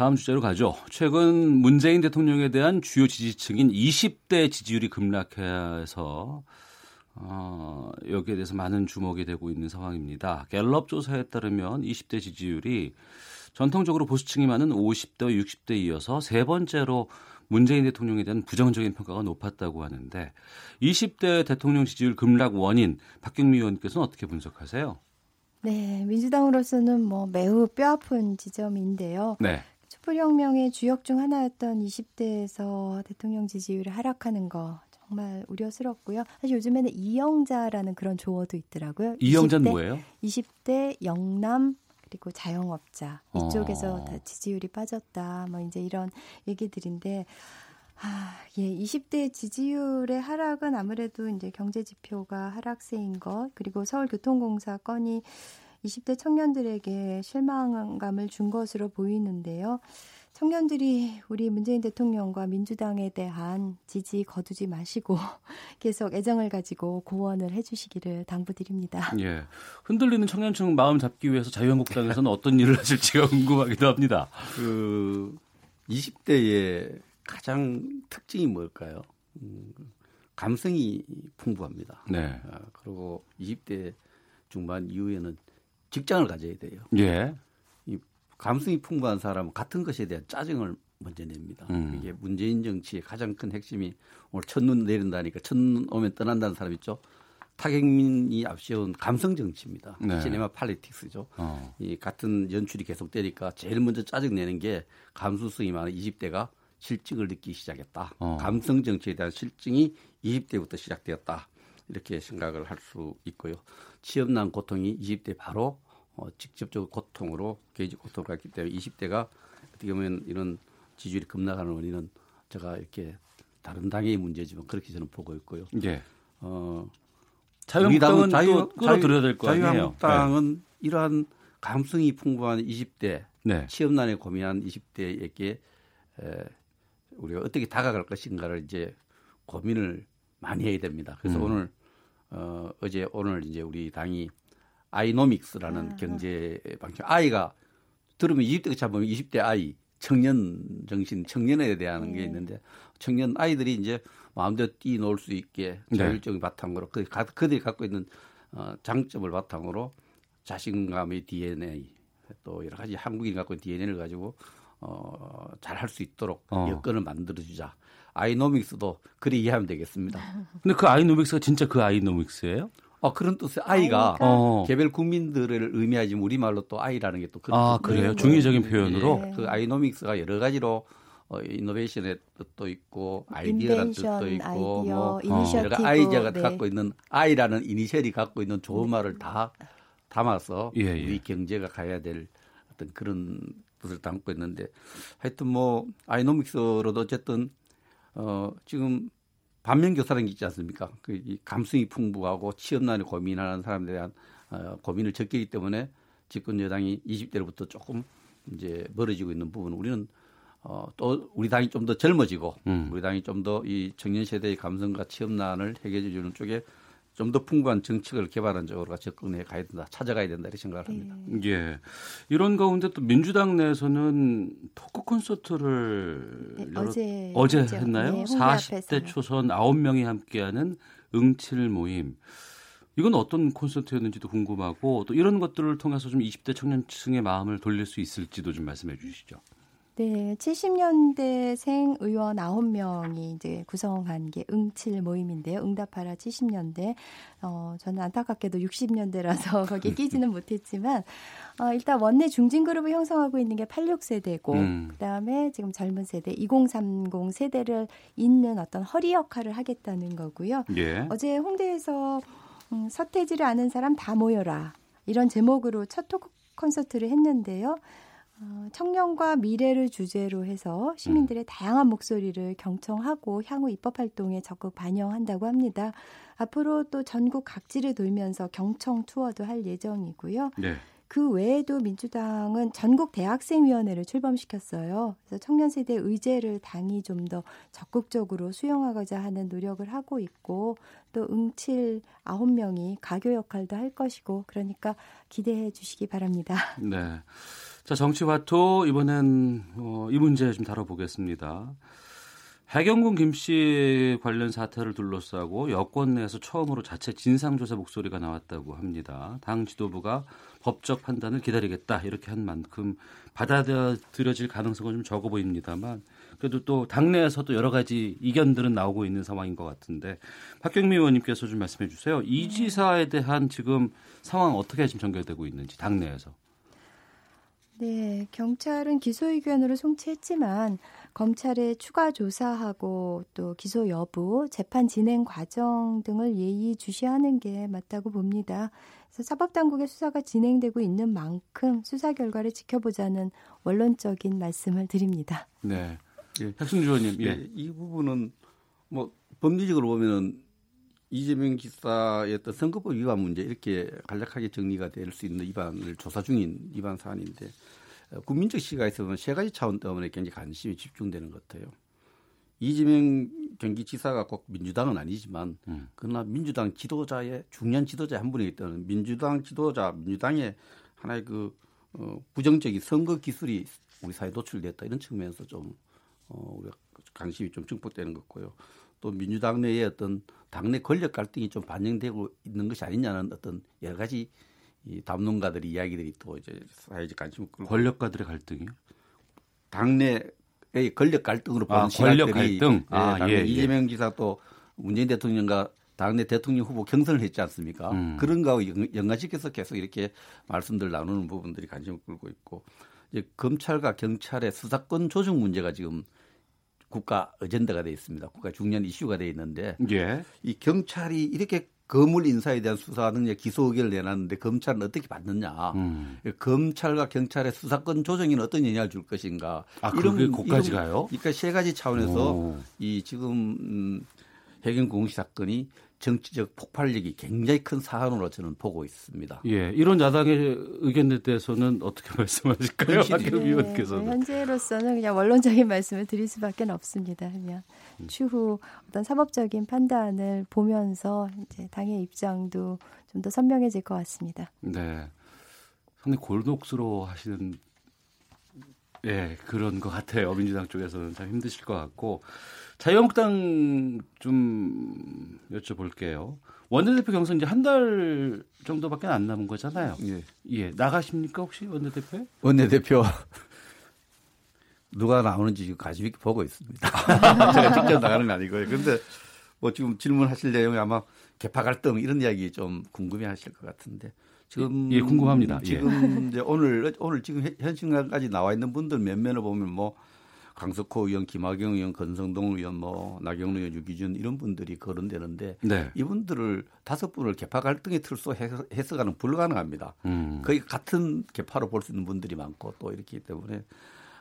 다음 주제로 가죠. 최근 문재인 대통령에 대한 주요 지지층인 20대 지지율이 급락해서 어, 여기에 대해서 많은 주목이 되고 있는 상황입니다. 갤럽 조사에 따르면 20대 지지율이 전통적으로 보수층이 많은 50대, 60대 이어서 세 번째로 문재인 대통령에 대한 부정적인 평가가 높았다고 하는데 20대 대통령 지지율 급락 원인 박경미 의원께서는 어떻게 분석하세요? 네, 민주당으로서는 뭐 매우 뼈아픈 지점인데요. 네. 촛불혁명의 주역 중 하나였던 20대에서 대통령 지지율이 하락하는 거 정말 우려스럽고요. 사실 요즘에는 이영자라는 그런 조어도 있더라고요. 이영자는 20대, 뭐예요? 20대 영남 그리고 자영업자 이쪽에서 어. 다 지지율이 빠졌다. 뭐 이제 이런 얘기들인데 아, 예, 20대 지지율의 하락은 아무래도 이제 경제 지표가 하락세인 것, 그리고 서울교통공사 건이 20대 청년들에게 실망감을 준 것으로 보이는데요. 청년들이 우리 문재인 대통령과 민주당에 대한 지지 거두지 마시고 계속 애정을 가지고 고원을 해주시기를 당부드립니다. 예. 흔들리는 청년층 마음 잡기 위해서 자유한국당에서는 어떤 일을 하실지가 궁금하기도 합니다. 그 20대의 가장 특징이 뭘까요? 음, 감성이 풍부합니다. 네. 아, 그리고 20대 중반 이후에는 직장을 가져야 돼요. 예. 이 감성이 풍부한 사람은 같은 것에 대한 짜증을 먼저 냅니다. 음. 이게 문재인 정치의 가장 큰 핵심이 오늘 첫눈 내린다니까 첫눈 오면 떠난다는 사람 있죠. 타격민이 앞세운 감성 정치입니다. 네. 시네마 팔리틱스죠. 어. 이 같은 연출이 계속되니까 제일 먼저 짜증 내는 게 감수성이 많은 20대가 실증을 느끼기 시작했다. 어. 감성 정치에 대한 실증이 20대부터 시작되었다. 이렇게 생각을 할 수 있고요. 취업난 고통이 20대 바로 어, 직접적으로 고통으로 개인적 고통을 갖기 때문에 20대가 어떻게 보면 이런 지지율이 급락하는 원인은 제가 이렇게 다른 당의 문제지만 그렇게 저는 보고 있고요. 예. 어, 자유한국당은 자유, 끌어들여야 될 거 아니에요. 자유한국당은 네. 이러한 감성이 풍부한 20대 네. 취업난에 고민한 20대에게 에, 우리가 어떻게 다가갈 것인가를 이제 고민을 많이 해야 됩니다. 그래서 음. 오늘 어, 어제 오늘 이제 우리 당이 아이노믹스라는 아. 경제 방식 아이가 들으면 20대 잡으면 20대 아이 청년 정신 청년에 대한 네. 게 있는데 청년 아이들이 이제 마음대로 뛰놀 수 있게 네. 자율적인 네. 바탕으로 그 그들이 갖고 있는 어, 장점을 바탕으로 자신감의 DNA 또 여러 가지 한국인 갖고 있는 DNA를 가지고 어, 잘 할 수 있도록 어. 여건을 만들어주자. 아이노믹스도 그리 이해하면 되겠습니다. 근데 그 아이노믹스가 진짜 그 아이노믹스예요? 어, 그런 뜻의 I가 어. 개별 국민들을 의미하지 우리말로 또 아이라는 게 또 그런 아, 뜻이에요. 그래요? 중의적인 표현으로? 예, 그 아이노믹스가 여러 가지로 어, innovation의 뜻도 있고 아이디어라는 뜻도 있고 아이디어, 뭐 initiative, 여러 아이디어가 네. 갖고 있는 I라는 이니셜이 갖고 있는 좋은 말을 다 담아서 예, 예. 우리 경제가 가야 될 어떤 그런 뜻을 담고 있는데 하여튼 뭐 아이노믹스로도 어쨌든 어 지금 반면 교사라는 게 있지 않습니까? 그이 감성이 풍부하고 취업난에 고민하는 사람들에 대한 어, 고민을 적기 때문에 집권 여당이 20대로부터 조금 이제 멀어지고 있는 부분 우리는 어, 또 우리 당이 좀 더 젊어지고 음. 우리 당이 좀 더 이 청년 세대의 감성과 취업난을 해결해 주는 쪽에 좀 더 풍부한 정책을 개발하는 쪽으로 접근해 가야 된다, 찾아가야 된다 이렇게 생각을 합니다. 예. 이런 가운데 또 민주당 내에서는 토크 콘서트를 네, 여러- 어제 어제 했죠. 했나요? 네, 홍대 40대 앞에서. 초선 9명이 함께하는 응칠 모임. 이건 어떤 콘서트였는지도 궁금하고 또 이런 것들을 통해서 좀 20대 청년층의 마음을 돌릴 수 있을지도 좀 말씀해 주시죠. 네, 70년대생 의원 9명이 이제 구성한 게 응칠 모임인데요. 응답하라 70년대. 어, 저는 안타깝게도 60년대라서 거기에 끼지는 못했지만, 어, 일단 원내 중진그룹을 형성하고 있는 게 86세대고, 음. 그 다음에 지금 젊은 세대, 2030 세대를 잇는 어떤 허리 역할을 하겠다는 거고요. 예. 어제 홍대에서 음, 서태지를 아는 사람 다 모여라. 이런 제목으로 첫 토크 콘서트를 했는데요. 어, 청년과 미래를 주제로 해서 시민들의 다양한 목소리를 경청하고 향후 입법 활동에 적극 반영한다고 합니다. 앞으로 또 전국 각지를 돌면서 경청 투어도 할 예정이고요. 네. 그 외에도 민주당은 전국 대학생위원회를 출범시켰어요. 그래서 청년 세대 의제를 당이 좀 더 적극적으로 수용하고자 하는 노력을 하고 있고 또 응칠 아홉 명이 가교 역할도 할 것이고 그러니까 기대해 주시기 바랍니다. 네. 자, 정치화토 이번엔 어, 이 문제 좀 다뤄보겠습니다. 해경군 김씨 관련 사태를 둘러싸고 여권 내에서 처음으로 자체 진상조사 목소리가 나왔다고 합니다. 당 지도부가 법적 판단을 기다리겠다 이렇게 한 만큼 받아들여질 가능성은 좀 적어 보입니다만 그래도 또 당내에서도 여러 가지 이견들은 나오고 있는 상황인 것 같은데 박경미 의원님께서 좀 말씀해 주세요. 이 지사에 대한 지금 상황 어떻게 지금 전개되고 있는지 당내에서. 네, 경찰은 기소 의견으로 송치했지만 검찰의 추가 조사하고 또 기소 여부, 재판 진행 과정 등을 예의 주시하는 게 맞다고 봅니다. 그래서 사법당국의 수사가 진행되고 있는 만큼 수사 결과를 지켜보자는 원론적인 말씀을 드립니다. 네. 예, 혁승주 의원님. 예. 예, 이 부분은 뭐 법리적으로 보면은 이재명 기사의 어떤 선거법 위반 문제 이렇게 간략하게 정리가 될 수 있는 위반을 조사 중인 위반 사안인데 어, 국민적 시각에서 보면 세 가지 차원 때문에 굉장히 관심이 집중되는 것 같아요. 이재명 경기지사가 꼭 민주당은 아니지만 그러나 민주당 지도자의 중요한 지도자의 한 분이기 때문에 민주당 지도자 민주당의 하나의 그 어, 부정적인 선거 기술이 우리 사회에 노출됐다 이런 측면에서 좀 어, 우리가 관심이 좀 증폭되는 것 같고요. 또 민주당 내에 어떤 당내 권력 갈등이 좀 반영되고 있는 것이 아니냐는 어떤 여러 가지 이 담론가들의 이야기들이 또 이제 사회적 관심을 끌고 권력가들의 갈등이요? 당내의 권력 갈등으로 보는 아, 권력 시각들이 갈등? 예, 아, 예, 예. 이재명 지사 또 문재인 대통령과 당내 대통령 후보 경선을 했지 않습니까? 음. 그런 거하고 연- 연관시켜서 계속 이렇게 말씀들 나누는 부분들이 관심을 끌고 있고 이제 검찰과 경찰의 수사권 조정 문제가 지금 국가 어젠다가 돼 있습니다. 국가 중요한 이슈가 돼 있는데 예. 이 경찰이 이렇게 거물 인사에 대한 수사 능력 기소 의견을 내놨는데 검찰은 어떻게 받느냐? 음. 검찰과 경찰의 수사권 조정에는 어떤 영향을 줄 것인가? 아, 그게 거기까지 가요? 그러니까 세 가지 차원에서 오. 이 지금 음, 해경 공시 사건이 정치적 폭발력이 굉장히 큰 사안으로 저는 보고 있습니다. 예, 이런 야당의 의견에 대해서는 어떻게 말씀하실까요? 박경 네, 의원께서는. 현재로서는 그냥 원론적인 말씀을 드릴 수밖에 없습니다. 그냥 음. 추후 어떤 사법적인 판단을 보면서 이제 당의 입장도 좀 더 선명해질 것 같습니다. 네. 상당히 골독스러워 하시는 예, 그런 것 같아요. 민주당 쪽에서는 참 힘드실 것 같고. 자유한국당 좀 여쭤볼게요. 원내대표 경선 이제 한 달 정도밖에 안 남은 거잖아요. 예. 예. 나가십니까, 혹시 원내대표에? 원내대표 누가 나오는지 지금 관심 있게 보고 있습니다. 제가 직접 나가는 건 아니고요. 그런데 뭐 지금 질문하실 내용이 아마 개파 갈등 이런 이야기 좀 궁금해하실 것 같은데 지금 예, 궁금합니다. 예. 지금 이제 오늘 오늘 지금 현 순간까지 나와 있는 분들 몇 면을 보면 뭐 강석호 의원, 김학영 의원, 건성동 의원, 뭐 나경원 의원, 유기준 이런 분들이 거론되는데 네. 이분들을 다섯 분을 개파 갈등의 틀로 해석- 해석하는 불가능합니다. 음. 거의 같은 개파로 볼 수 있는 분들이 많고 또 이렇기 때문에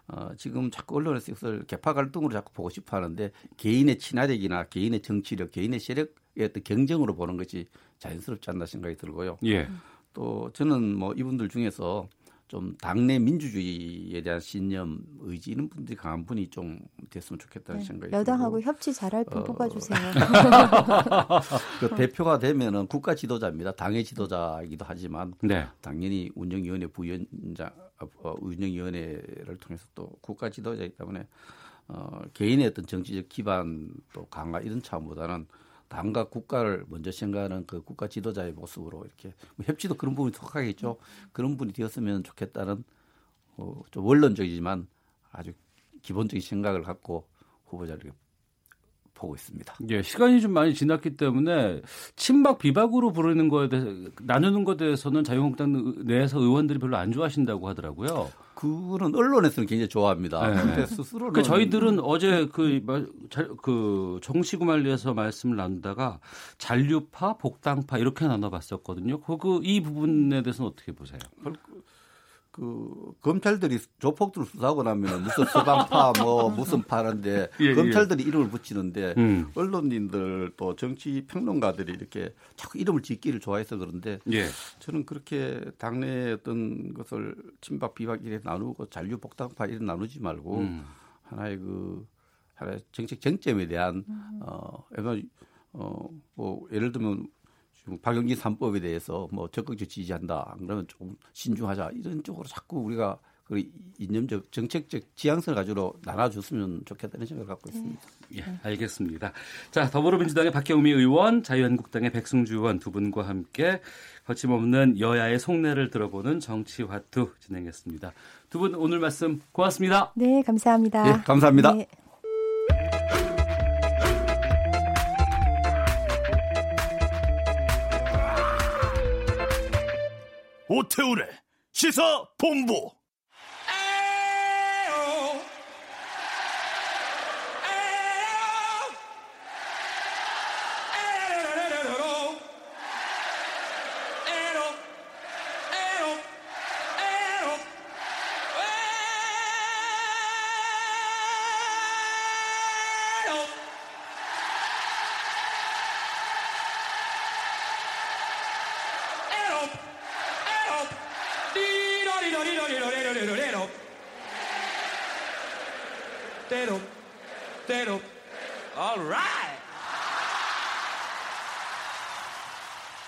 어, 지금 자꾸 언론에서 이것을 개파 갈등으로 자꾸 보고 싶어 하는데 개인의 친화력이나 개인의 정치력, 개인의 세력의 어떤 경쟁으로 보는 것이 자연스럽지 않나 생각이 들고요. 예. 또 저는 뭐 이분들 중에서 좀 당내 민주주의에 대한 신념, 의지 이런 분들이 강한 분이 좀 됐으면 좋겠다는 생각이 네, 여당하고 들고 협치 잘할 분 어, 뽑아주세요. 그 대표가 되면은 국가 지도자입니다. 당의 지도자이기도 하지만 네. 당연히 운영위원회 부위원장, 어, 운영위원회를 통해서 또 국가 지도자이기 때문에 어, 개인의 어떤 정치적 기반 또 강화 이런 차원보다는 당과 국가를 먼저 생각하는 그 국가 지도자의 모습으로 이렇게 뭐 협치도 그런 부분이 속하겠죠. 그런 분이 되었으면 좋겠다는 어, 좀 원론적이지만 아주 기본적인 생각을 갖고 후보자를 보고 있습니다. 예, 시간이 좀 많이 지났기 때문에 친박 비박으로 부르는 거에 대해서 나누는 것에 대해서는 자유한국당 내에서 의원들이 별로 안 좋아하신다고 하더라고요. 그거는 언론에서는 굉장히 좋아합니다. 네. 근데 스스로는 그 저희들은 어제 그, 마- 잘- 그 정치구말리에서 말씀을 나누다가 잔류파, 복당파 이렇게 나눠봤었거든요. 그, 그, 이 부분에 대해서는 어떻게 보세요? 그 검찰들이 조폭들 수사하고 나면 무슨 서방파 뭐 무슨 파는데 예, 검찰들이 이름을 붙이는데 음. 언론인들 또 정치 평론가들이 이렇게 자꾸 이름을 짓기를 좋아해서 그런데 예. 저는 그렇게 당내 어떤 것을 친박 비박 이래 나누고 잔류 복당파 이래 나누지 말고 음. 하나의 그 하나의 정책 정점에 대한 어, 어 뭐 예를 들면 지금 박영진 3법에 대해서 뭐 적극적 지지한다. 안 그러면 조금 신중하자. 이런 쪽으로 자꾸 우리가 그 이념적 정책적 지향성을 가지고 나눠줬으면 좋겠다는 생각을 갖고 있습니다. 예, 알겠습니다. 자, 더불어민주당의 박경미 의원, 자유한국당의 백승주 의원 두 분과 함께 거침없는 여야의 속내를 들어보는 정치화투 진행했습니다. 두 분 오늘 말씀 고맙습니다. 네, 감사합니다. 예, 감사합니다. 네. 오태우래. 시사 본부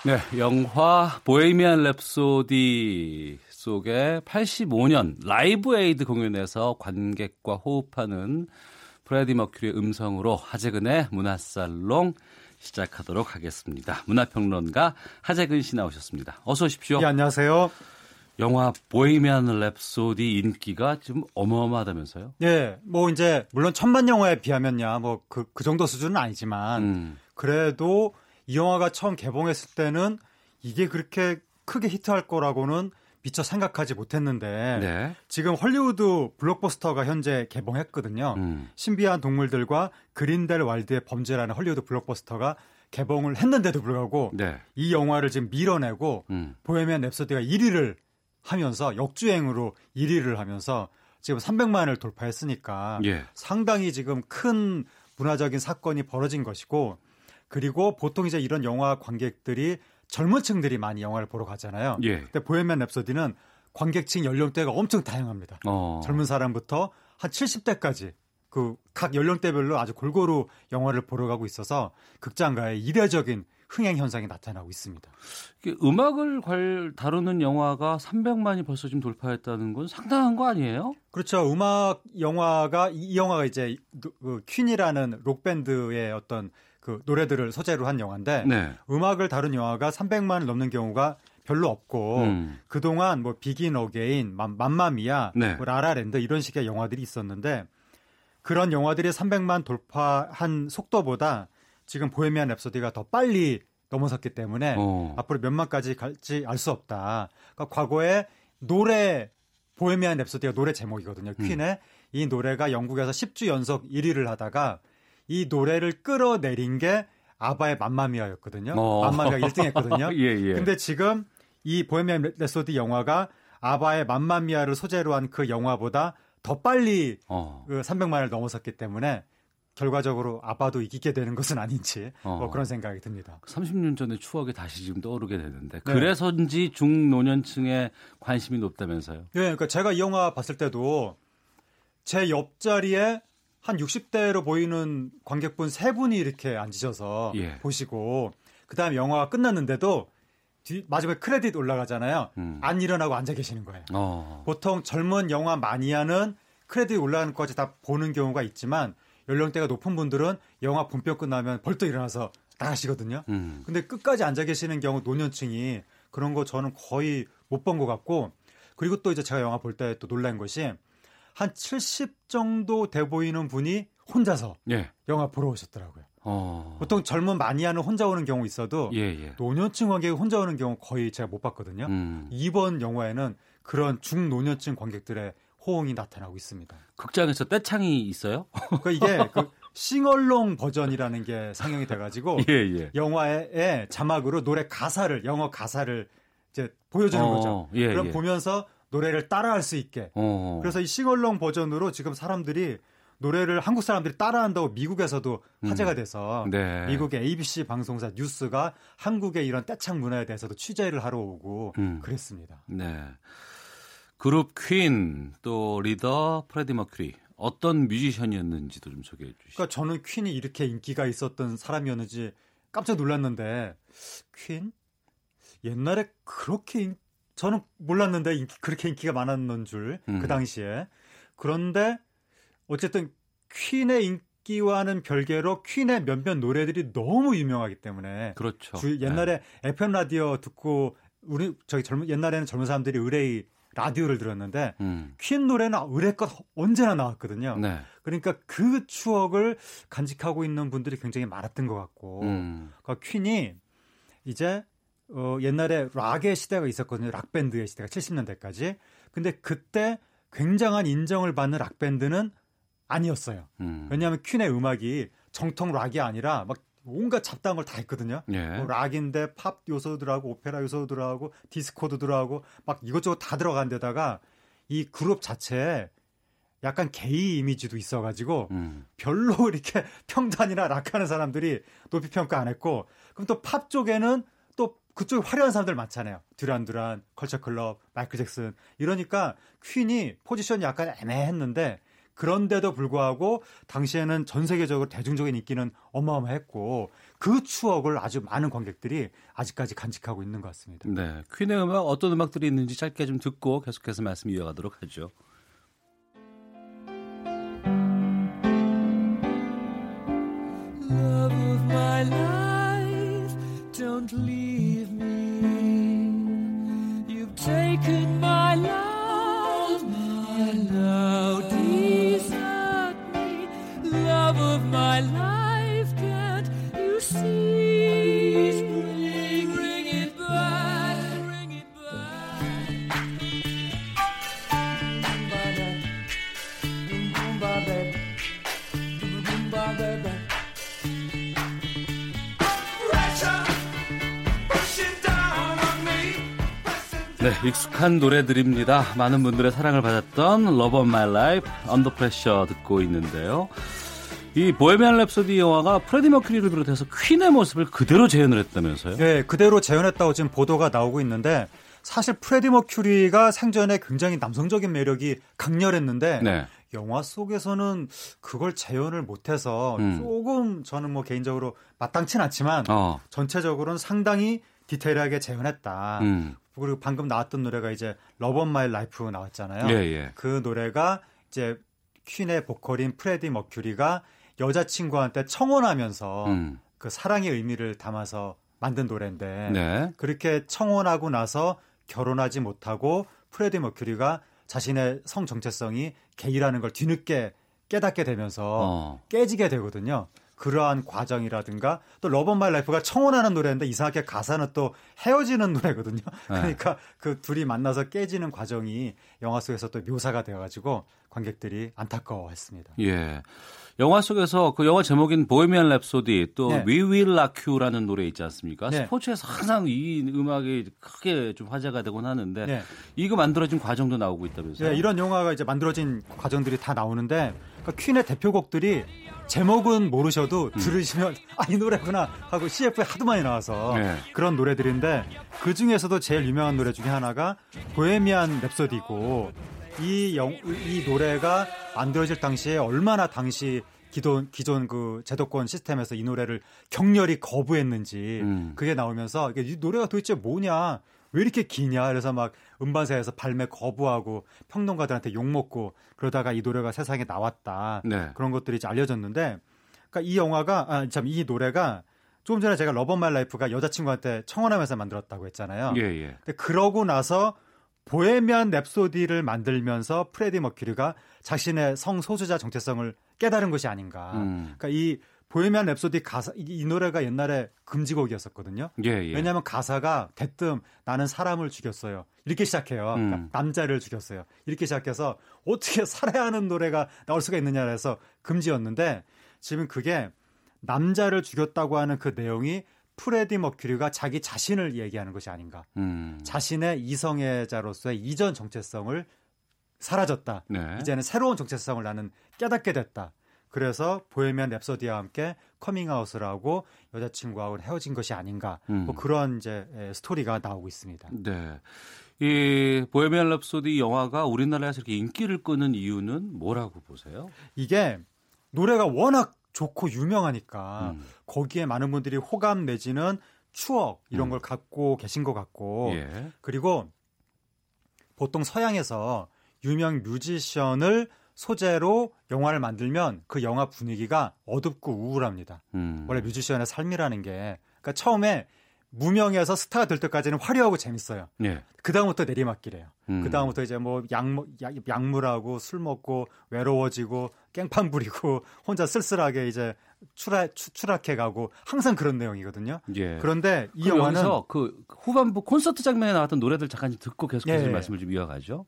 네, 영화 보헤미안 랩소디 속의 85년 라이브 에이드 공연에서 관객과 호흡하는 프레디 머큐리의 음성으로 하재근의 문화살롱 시작하도록 하겠습니다. 문화평론가 하재근 씨 나오셨습니다. 어서 오십시오. 예, 안녕하세요. 영화 보헤미안 랩소디 인기가 지금 어마어마하다면서요? 예, 뭐 이제 물론 천만 영화에 비하면야 뭐그그 정도 수준은 아니지만 음. 그래도 이 영화가 처음 개봉했을 때는 이게 그렇게 크게 히트할 거라고는 미처 생각하지 못했는데 네. 지금 헐리우드 블록버스터가 현재 개봉했거든요. 음. 신비한 동물들과 그린델 왈드의 범죄라는 헐리우드 블록버스터가 개봉을 했는데도 불구하고 네. 이 영화를 지금 밀어내고 음. 보헤미안 랩소디가 1위를 하면서 역주행으로 1위를 하면서 지금 300만을 돌파했으니까 예. 상당히 지금 큰 문화적인 사건이 벌어진 것이고 그리고 보통 이제 이런 영화 관객들이 젊은 층들이 많이 영화를 보러 가잖아요. 예. 근데 보헤미안 랩소디는 관객층 연령대가 엄청 다양합니다. 어. 젊은 사람부터 한 70대까지 그 각 연령대별로 아주 골고루 영화를 보러 가고 있어서 극장가에 이례적인 흥행 현상이 나타나고 있습니다. 음악을 관- 다루는 영화가 300만이 벌써 지금 돌파했다는 건 상당한 거 아니에요? 그렇죠. 음악 영화가 이, 이 영화가 이제 그 퀸이라는 록 밴드의 어떤 그 노래들을 소재로 한 영화인데 네. 음악을 다룬 영화가 300만을 넘는 경우가 별로 없고 음. 그동안 뭐 비긴 어게인, 맘- 맘마미아, 네. 뭐 라라랜드 이런 식의 영화들이 있었는데 그런 영화들이 300만 돌파한 속도보다 지금 보헤미안 랩소디가 더 빨리 넘어섰기 때문에 어. 앞으로 몇 만까지 갈지 알 수 없다. 그러니까 과거에 노래 보헤미안 랩소디가 노래 제목이거든요. 음. 퀸의 이 노래가 영국에서 10주 연속 1위를 하다가 이 노래를 끌어내린 게 아바의 맘마미아였거든요. 어. 맘마미아가 1등했거든요. 예, 예. 근데 지금 이 보헤미안 랩소디 영화가 아바의 맘마미아를 소재로 한 그 영화보다 더 빨리 어. 그 300만을 넘어섰기 때문에 결과적으로 아바도 이기게 되는 것은 아닌지 뭐 어. 그런 생각이 듭니다. 30년 전의 추억이 다시 지금 떠오르게 되는데 네. 그래서인지 중노년층의 관심이 높다면서요. 예, 그러니까 제가 이 영화 봤을 때도 제 옆자리에 한 60대로 보이는 관객분 세 분이 이렇게 앉으셔서 예. 보시고 그다음에 영화가 끝났는데도 뒤 마지막에 크레딧 올라가잖아요. 음. 안 일어나고 앉아 계시는 거예요. 어. 보통 젊은 영화 마니아는 크레딧 올라가는 것까지 다 보는 경우가 있지만 연령대가 높은 분들은 영화 본편 끝나면 벌떡 일어나서 나가시거든요. 음. 근데 끝까지 앉아 계시는 경우 노년층이 그런 거 저는 거의 못 본 것 같고 그리고 또 이제 제가 영화 볼 때 또 놀란 것이 한 70 정도 돼 보이는 분이 혼자서 예. 영화 보러 오셨더라고요. 어. 보통 젊은 마니아는 혼자 오는 경우 있어도 예, 예. 노년층 관객이 혼자 오는 경우 거의 제가 못 봤거든요. 음. 이번 영화에는 그런 중노년층 관객들의 호응이 나타나고 있습니다. 극장에서 떼창이 있어요? 그러니까 이게 그 싱얼롱 버전이라는 게 상영이 돼가지고 예, 예. 영화의 자막으로 노래 가사를 영어 가사를 이제 보여주는 어, 거죠. 예, 그럼 예. 보면서 노래를 따라할 수 있게. 어. 그래서 이 싱얼롱 버전으로 지금 사람들이 노래를 한국 사람들이 따라한다고 미국에서도 음. 화제가 돼서 네. 미국의 ABC 방송사 뉴스가 한국의 이런 떼창 문화에 대해서도 취재를 하러 오고 음. 그랬습니다. 네. 그룹 퀸, 또 리더 프레디 머큐리. 어떤 뮤지션이었는지도 좀 소개해 주시죠. 그러니까 저는 퀸이 이렇게 인기가 있었던 사람이었는지 깜짝 놀랐는데 퀸 옛날에 그렇게 인- 저는 몰랐는데 인기, 그렇게 인기가 많았는 줄그 음. 당시에 그런데 어쨌든 퀸의 인기와는 별개로 퀸의 몇몇 노래들이 너무 유명하기 때문에 그렇죠. 주- 옛날에 FM 라디오 듣고 우리 저기 젊은 옛날에는 젊은 사람들이 의뢰의 라디오를 들었는데 음. 퀸 노래는 의뢰껏 언제나 나왔거든요. 네. 그러니까 그 추억을 간직하고 있는 분들이 굉장히 많았던 것 같고, 음. 그러니까 퀸이 이제 어, 옛날에 락의 시대가 있었거든요. 락 밴드의 시대가 70년대까지. 근데 그때 굉장한 인정을 받는 락 밴드는 아니었어요. 음. 왜냐하면 퀸의 음악이 정통 락이 아니라 막 온갖 잡다한 걸 다 했거든요. 예. 뭐 락인데 팝 요소도 들어가고 오페라 요소도 들어가고 디스코도 들어가고 막 이것저것 다 들어간 데다가 이 그룹 자체에 약간 게이 이미지도 있어가지고 음. 별로 이렇게 평단이나 락하는 사람들이 높이 평가 안 했고 그럼 또 팝 쪽에는 또 그쪽에 화려한 사람들 많잖아요. 듀란 듀란, 컬처 클럽, 마이클 잭슨 이러니까 퀸이 포지션이 약간 애매했는데 그런데도 불구하고 당시에는 전 세계적으로 대중적인 인기는 어마어마했고 그 추억을 아주 많은 관객들이 아직까지 간직하고 있는 것 같습니다. 네. 퀸의 음악 어떤 음악들이 있는지 짧게 좀 듣고 계속해서 말씀 이어가도록 하죠. Love of my life, don't leave taken my love, and now desert me. Love of my life, can't you see? 익숙한 노래들입니다. 많은 분들의 사랑을 받았던 Love of My Life, Under Pressure 듣고 있는데요. 이 보헤미안 랩소디 영화가 프레디 머큐리를 비롯해서 퀸의 모습을 그대로 재현을 했다면서요? 네, 그대로 재현했다고 지금 보도가 나오고 있는데 사실 프레디 머큐리가 생전에 굉장히 남성적인 매력이 강렬했는데 네. 영화 속에서는 그걸 재현을 못해서 음. 조금 저는 뭐 개인적으로 마땅치는 않지만 어. 전체적으로는 상당히 디테일하게 재현했다. 음. 그리고 방금 나왔던 노래가 이제 Love of My Life 나왔잖아요. 예, 예. 그 노래가 이제 퀸의 보컬인 프레디 머큐리가 여자친구한테 청혼하면서 음. 그 사랑의 의미를 담아서 만든 노래인데 네. 그렇게 청혼하고 나서 결혼하지 못하고 프레디 머큐리가 자신의 성 정체성이 게이라는 걸 뒤늦게 깨닫게 되면서 어. 깨지게 되거든요. 그러한 과정이라든가 또 Love of My Life가 청혼하는 노래인데 이상하게 가사는 또 헤어지는 노래거든요. 그러니까 그 둘이 만나서 깨지는 과정이 영화 속에서 또 묘사가 되어 가지고 관객들이 안타까워했습니다. 예. 영화 속에서 그 영화 제목인 보헤미안 랩소디 또 네. We Will Rock You라는 노래 있지 않습니까? 네. 스포츠에서 항상 이 음악이 크게 좀 화제가 되곤 하는데 네. 이거 만들어진 과정도 나오고 있다면서요? 네, 이런 영화가 이제 만들어진 과정들이 다 나오는데 그러니까 퀸의 대표곡들이 제목은 모르셔도 들으시면 아 이 노래구나 하고 CF에 하도 많이 나와서 네. 그런 노래들인데 그 중에서도 제일 유명한 노래 중에 하나가 보헤미안 랩소디고 이, 영, 이 노래가 만들어질 당시에 얼마나 당시 기존 기존 그 제도권 시스템에서 이 노래를 격렬히 거부했는지 음. 그게 나오면서 이게 이 노래가 도대체 뭐냐 왜 이렇게 기냐 그래서 막 음반사에서 발매 거부하고 평론가들한테 욕 먹고 그러다가 이 노래가 세상에 나왔다 네. 그런 것들이 이제 알려졌는데 그러니까 이 영화가 아 참 이 노래가 조금 전에 제가 Love of My Life가 여자친구한테 청혼하면서 만들었다고 했잖아요. 예, 예. 근데 그러고 나서 보헤미안 랩소디를 만들면서 프레디 머큐리가 자신의 성소수자 정체성을 깨달은 것이 아닌가. 음. 그러니까 이 보헤미안 랩소디 가사 이, 이 노래가 옛날에 금지곡이었었거든요. 예, 예. 왜냐하면 가사가 대뜸 나는 사람을 죽였어요. 이렇게 시작해요. 그러니까 음. 남자를 죽였어요. 이렇게 시작해서 어떻게 살아야 하는 노래가 나올 수가 있느냐 해서 금지였는데 지금 그게 남자를 죽였다고 하는 그 내용이 프레디 머큐리가 자기 자신을 얘기하는 것이 아닌가. 음. 자신의 이성애자로서의 이전 정체성을 사라졌다. 네. 이제는 새로운 정체성을 나는 깨닫게 됐다. 그래서 보헤미안 랩소디와 함께 커밍아웃을 하고 여자친구하고 헤어진 것이 아닌가. 음. 뭐 그런 이제 에, 스토리가 나오고 있습니다. 네. 이 보헤미안 랩소디 영화가 우리나라에서 이렇게 인기를 끄는 이유는 뭐라고 보세요? 이게 노래가 워낙 좋고 유명하니까 음. 거기에 많은 분들이 호감 내지는 추억 이런 음. 걸 갖고 계신 것 같고 예. 그리고 보통 서양에서 유명 뮤지션을 소재로 영화를 만들면 그 영화 분위기가 어둡고 우울합니다. 음. 원래 뮤지션의 삶이라는 게 그러니까 처음에 무명에서 스타가 될 때까지는 화려하고 재밌어요. 예. 그 다음부터 내리막길이에요. 음. 그 다음부터 이제 뭐 약, 약, 약물하고 술 먹고 외로워지고 깽판 부리고 혼자 쓸쓸하게 이제 추락, 추, 추락해 가고 항상 그런 내용이거든요. 예. 그런데 이 영화는 그 후반부 콘서트 장면에 나왔던 노래들 잠깐 좀 듣고 계속해서 예. 말씀을 좀 이어가죠.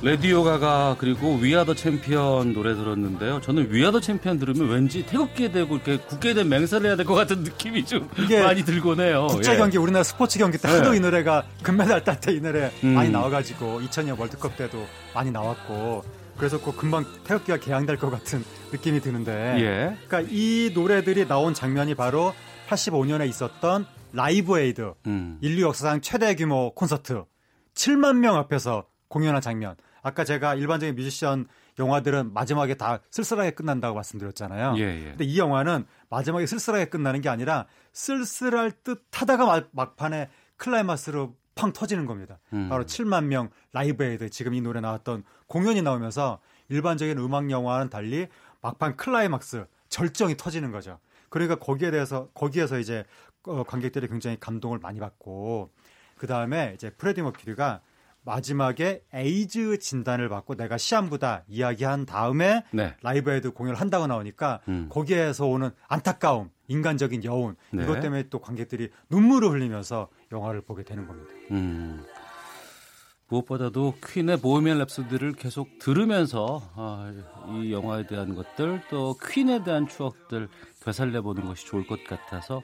Radio Ga Ga 그리고 We Are the Champion 노래 들었는데요. 저는 We Are the Champion 들으면 왠지 태극기에 대고 이렇게 국기에 대한 맹세를 해야 될 것 같은 느낌이 좀 이게 많이 들곤 해요. 국제 예. 경기 우리나라 스포츠 경기 때 하도 네. 이 노래가 금메달 딸 때 이 노래 음. 많이 나와가지고 2002년 월드컵 때도 많이 나왔고 그래서 꼭 금방 태극기가 게양될 것 같은 느낌이 드는데 예. 그러니까 이 노래들이 나온 장면이 바로 85년에 있었던 Live Aid 음. 인류 역사상 최대 규모 콘서트 7만 명 앞에서 공연한 장면. 아까 제가 일반적인 뮤지션 영화들은 마지막에 다 쓸쓸하게 끝난다고 말씀드렸잖아요. 예, 예. 근데 이 영화는 마지막에 쓸쓸하게 끝나는 게 아니라 쓸쓸할 듯 하다가 막- 막판에 클라이맥스로 팡 터지는 겁니다. 음. 바로 7만 명 Live Aid 지금 이 노래 나왔던 공연이 나오면서 일반적인 음악 영화와는 달리 막판 클라이맥스 절정이 터지는 거죠. 그러니까 거기에 대해서 거기에서 이제 어, 관객들이 굉장히 감동을 많이 받고 그 다음에 이제 프레디 머큐리가 마지막에 에이즈 진단을 받고 내가 시한부다 이야기한 다음에 네. Live Aid 공연을 한다고 나오니까 음. 거기에서 오는 안타까움, 인간적인 여운 네. 이것 때문에 또 관객들이 눈물을 흘리면서 영화를 보게 되는 겁니다. 음. 무엇보다도 퀸의 보헤미안 랩소디를 계속 들으면서 아, 이 영화에 대한 것들 또 퀸에 대한 추억들 되살려 보는 것이 좋을 것 같아서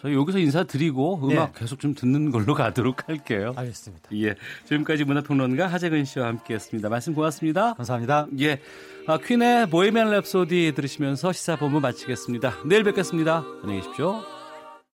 저희 여기서 인사드리고 음악 네. 계속 좀 듣는 걸로 가도록 할게요. 알겠습니다. 예. 지금까지 문화평론가 하재근 씨와 함께 했습니다. 말씀 고맙습니다. 감사합니다. 예. 아, 퀸의 보헤미안 랩소디 들으시면서 시사본부 마치겠습니다. 내일 뵙겠습니다. 안녕히 계십시오.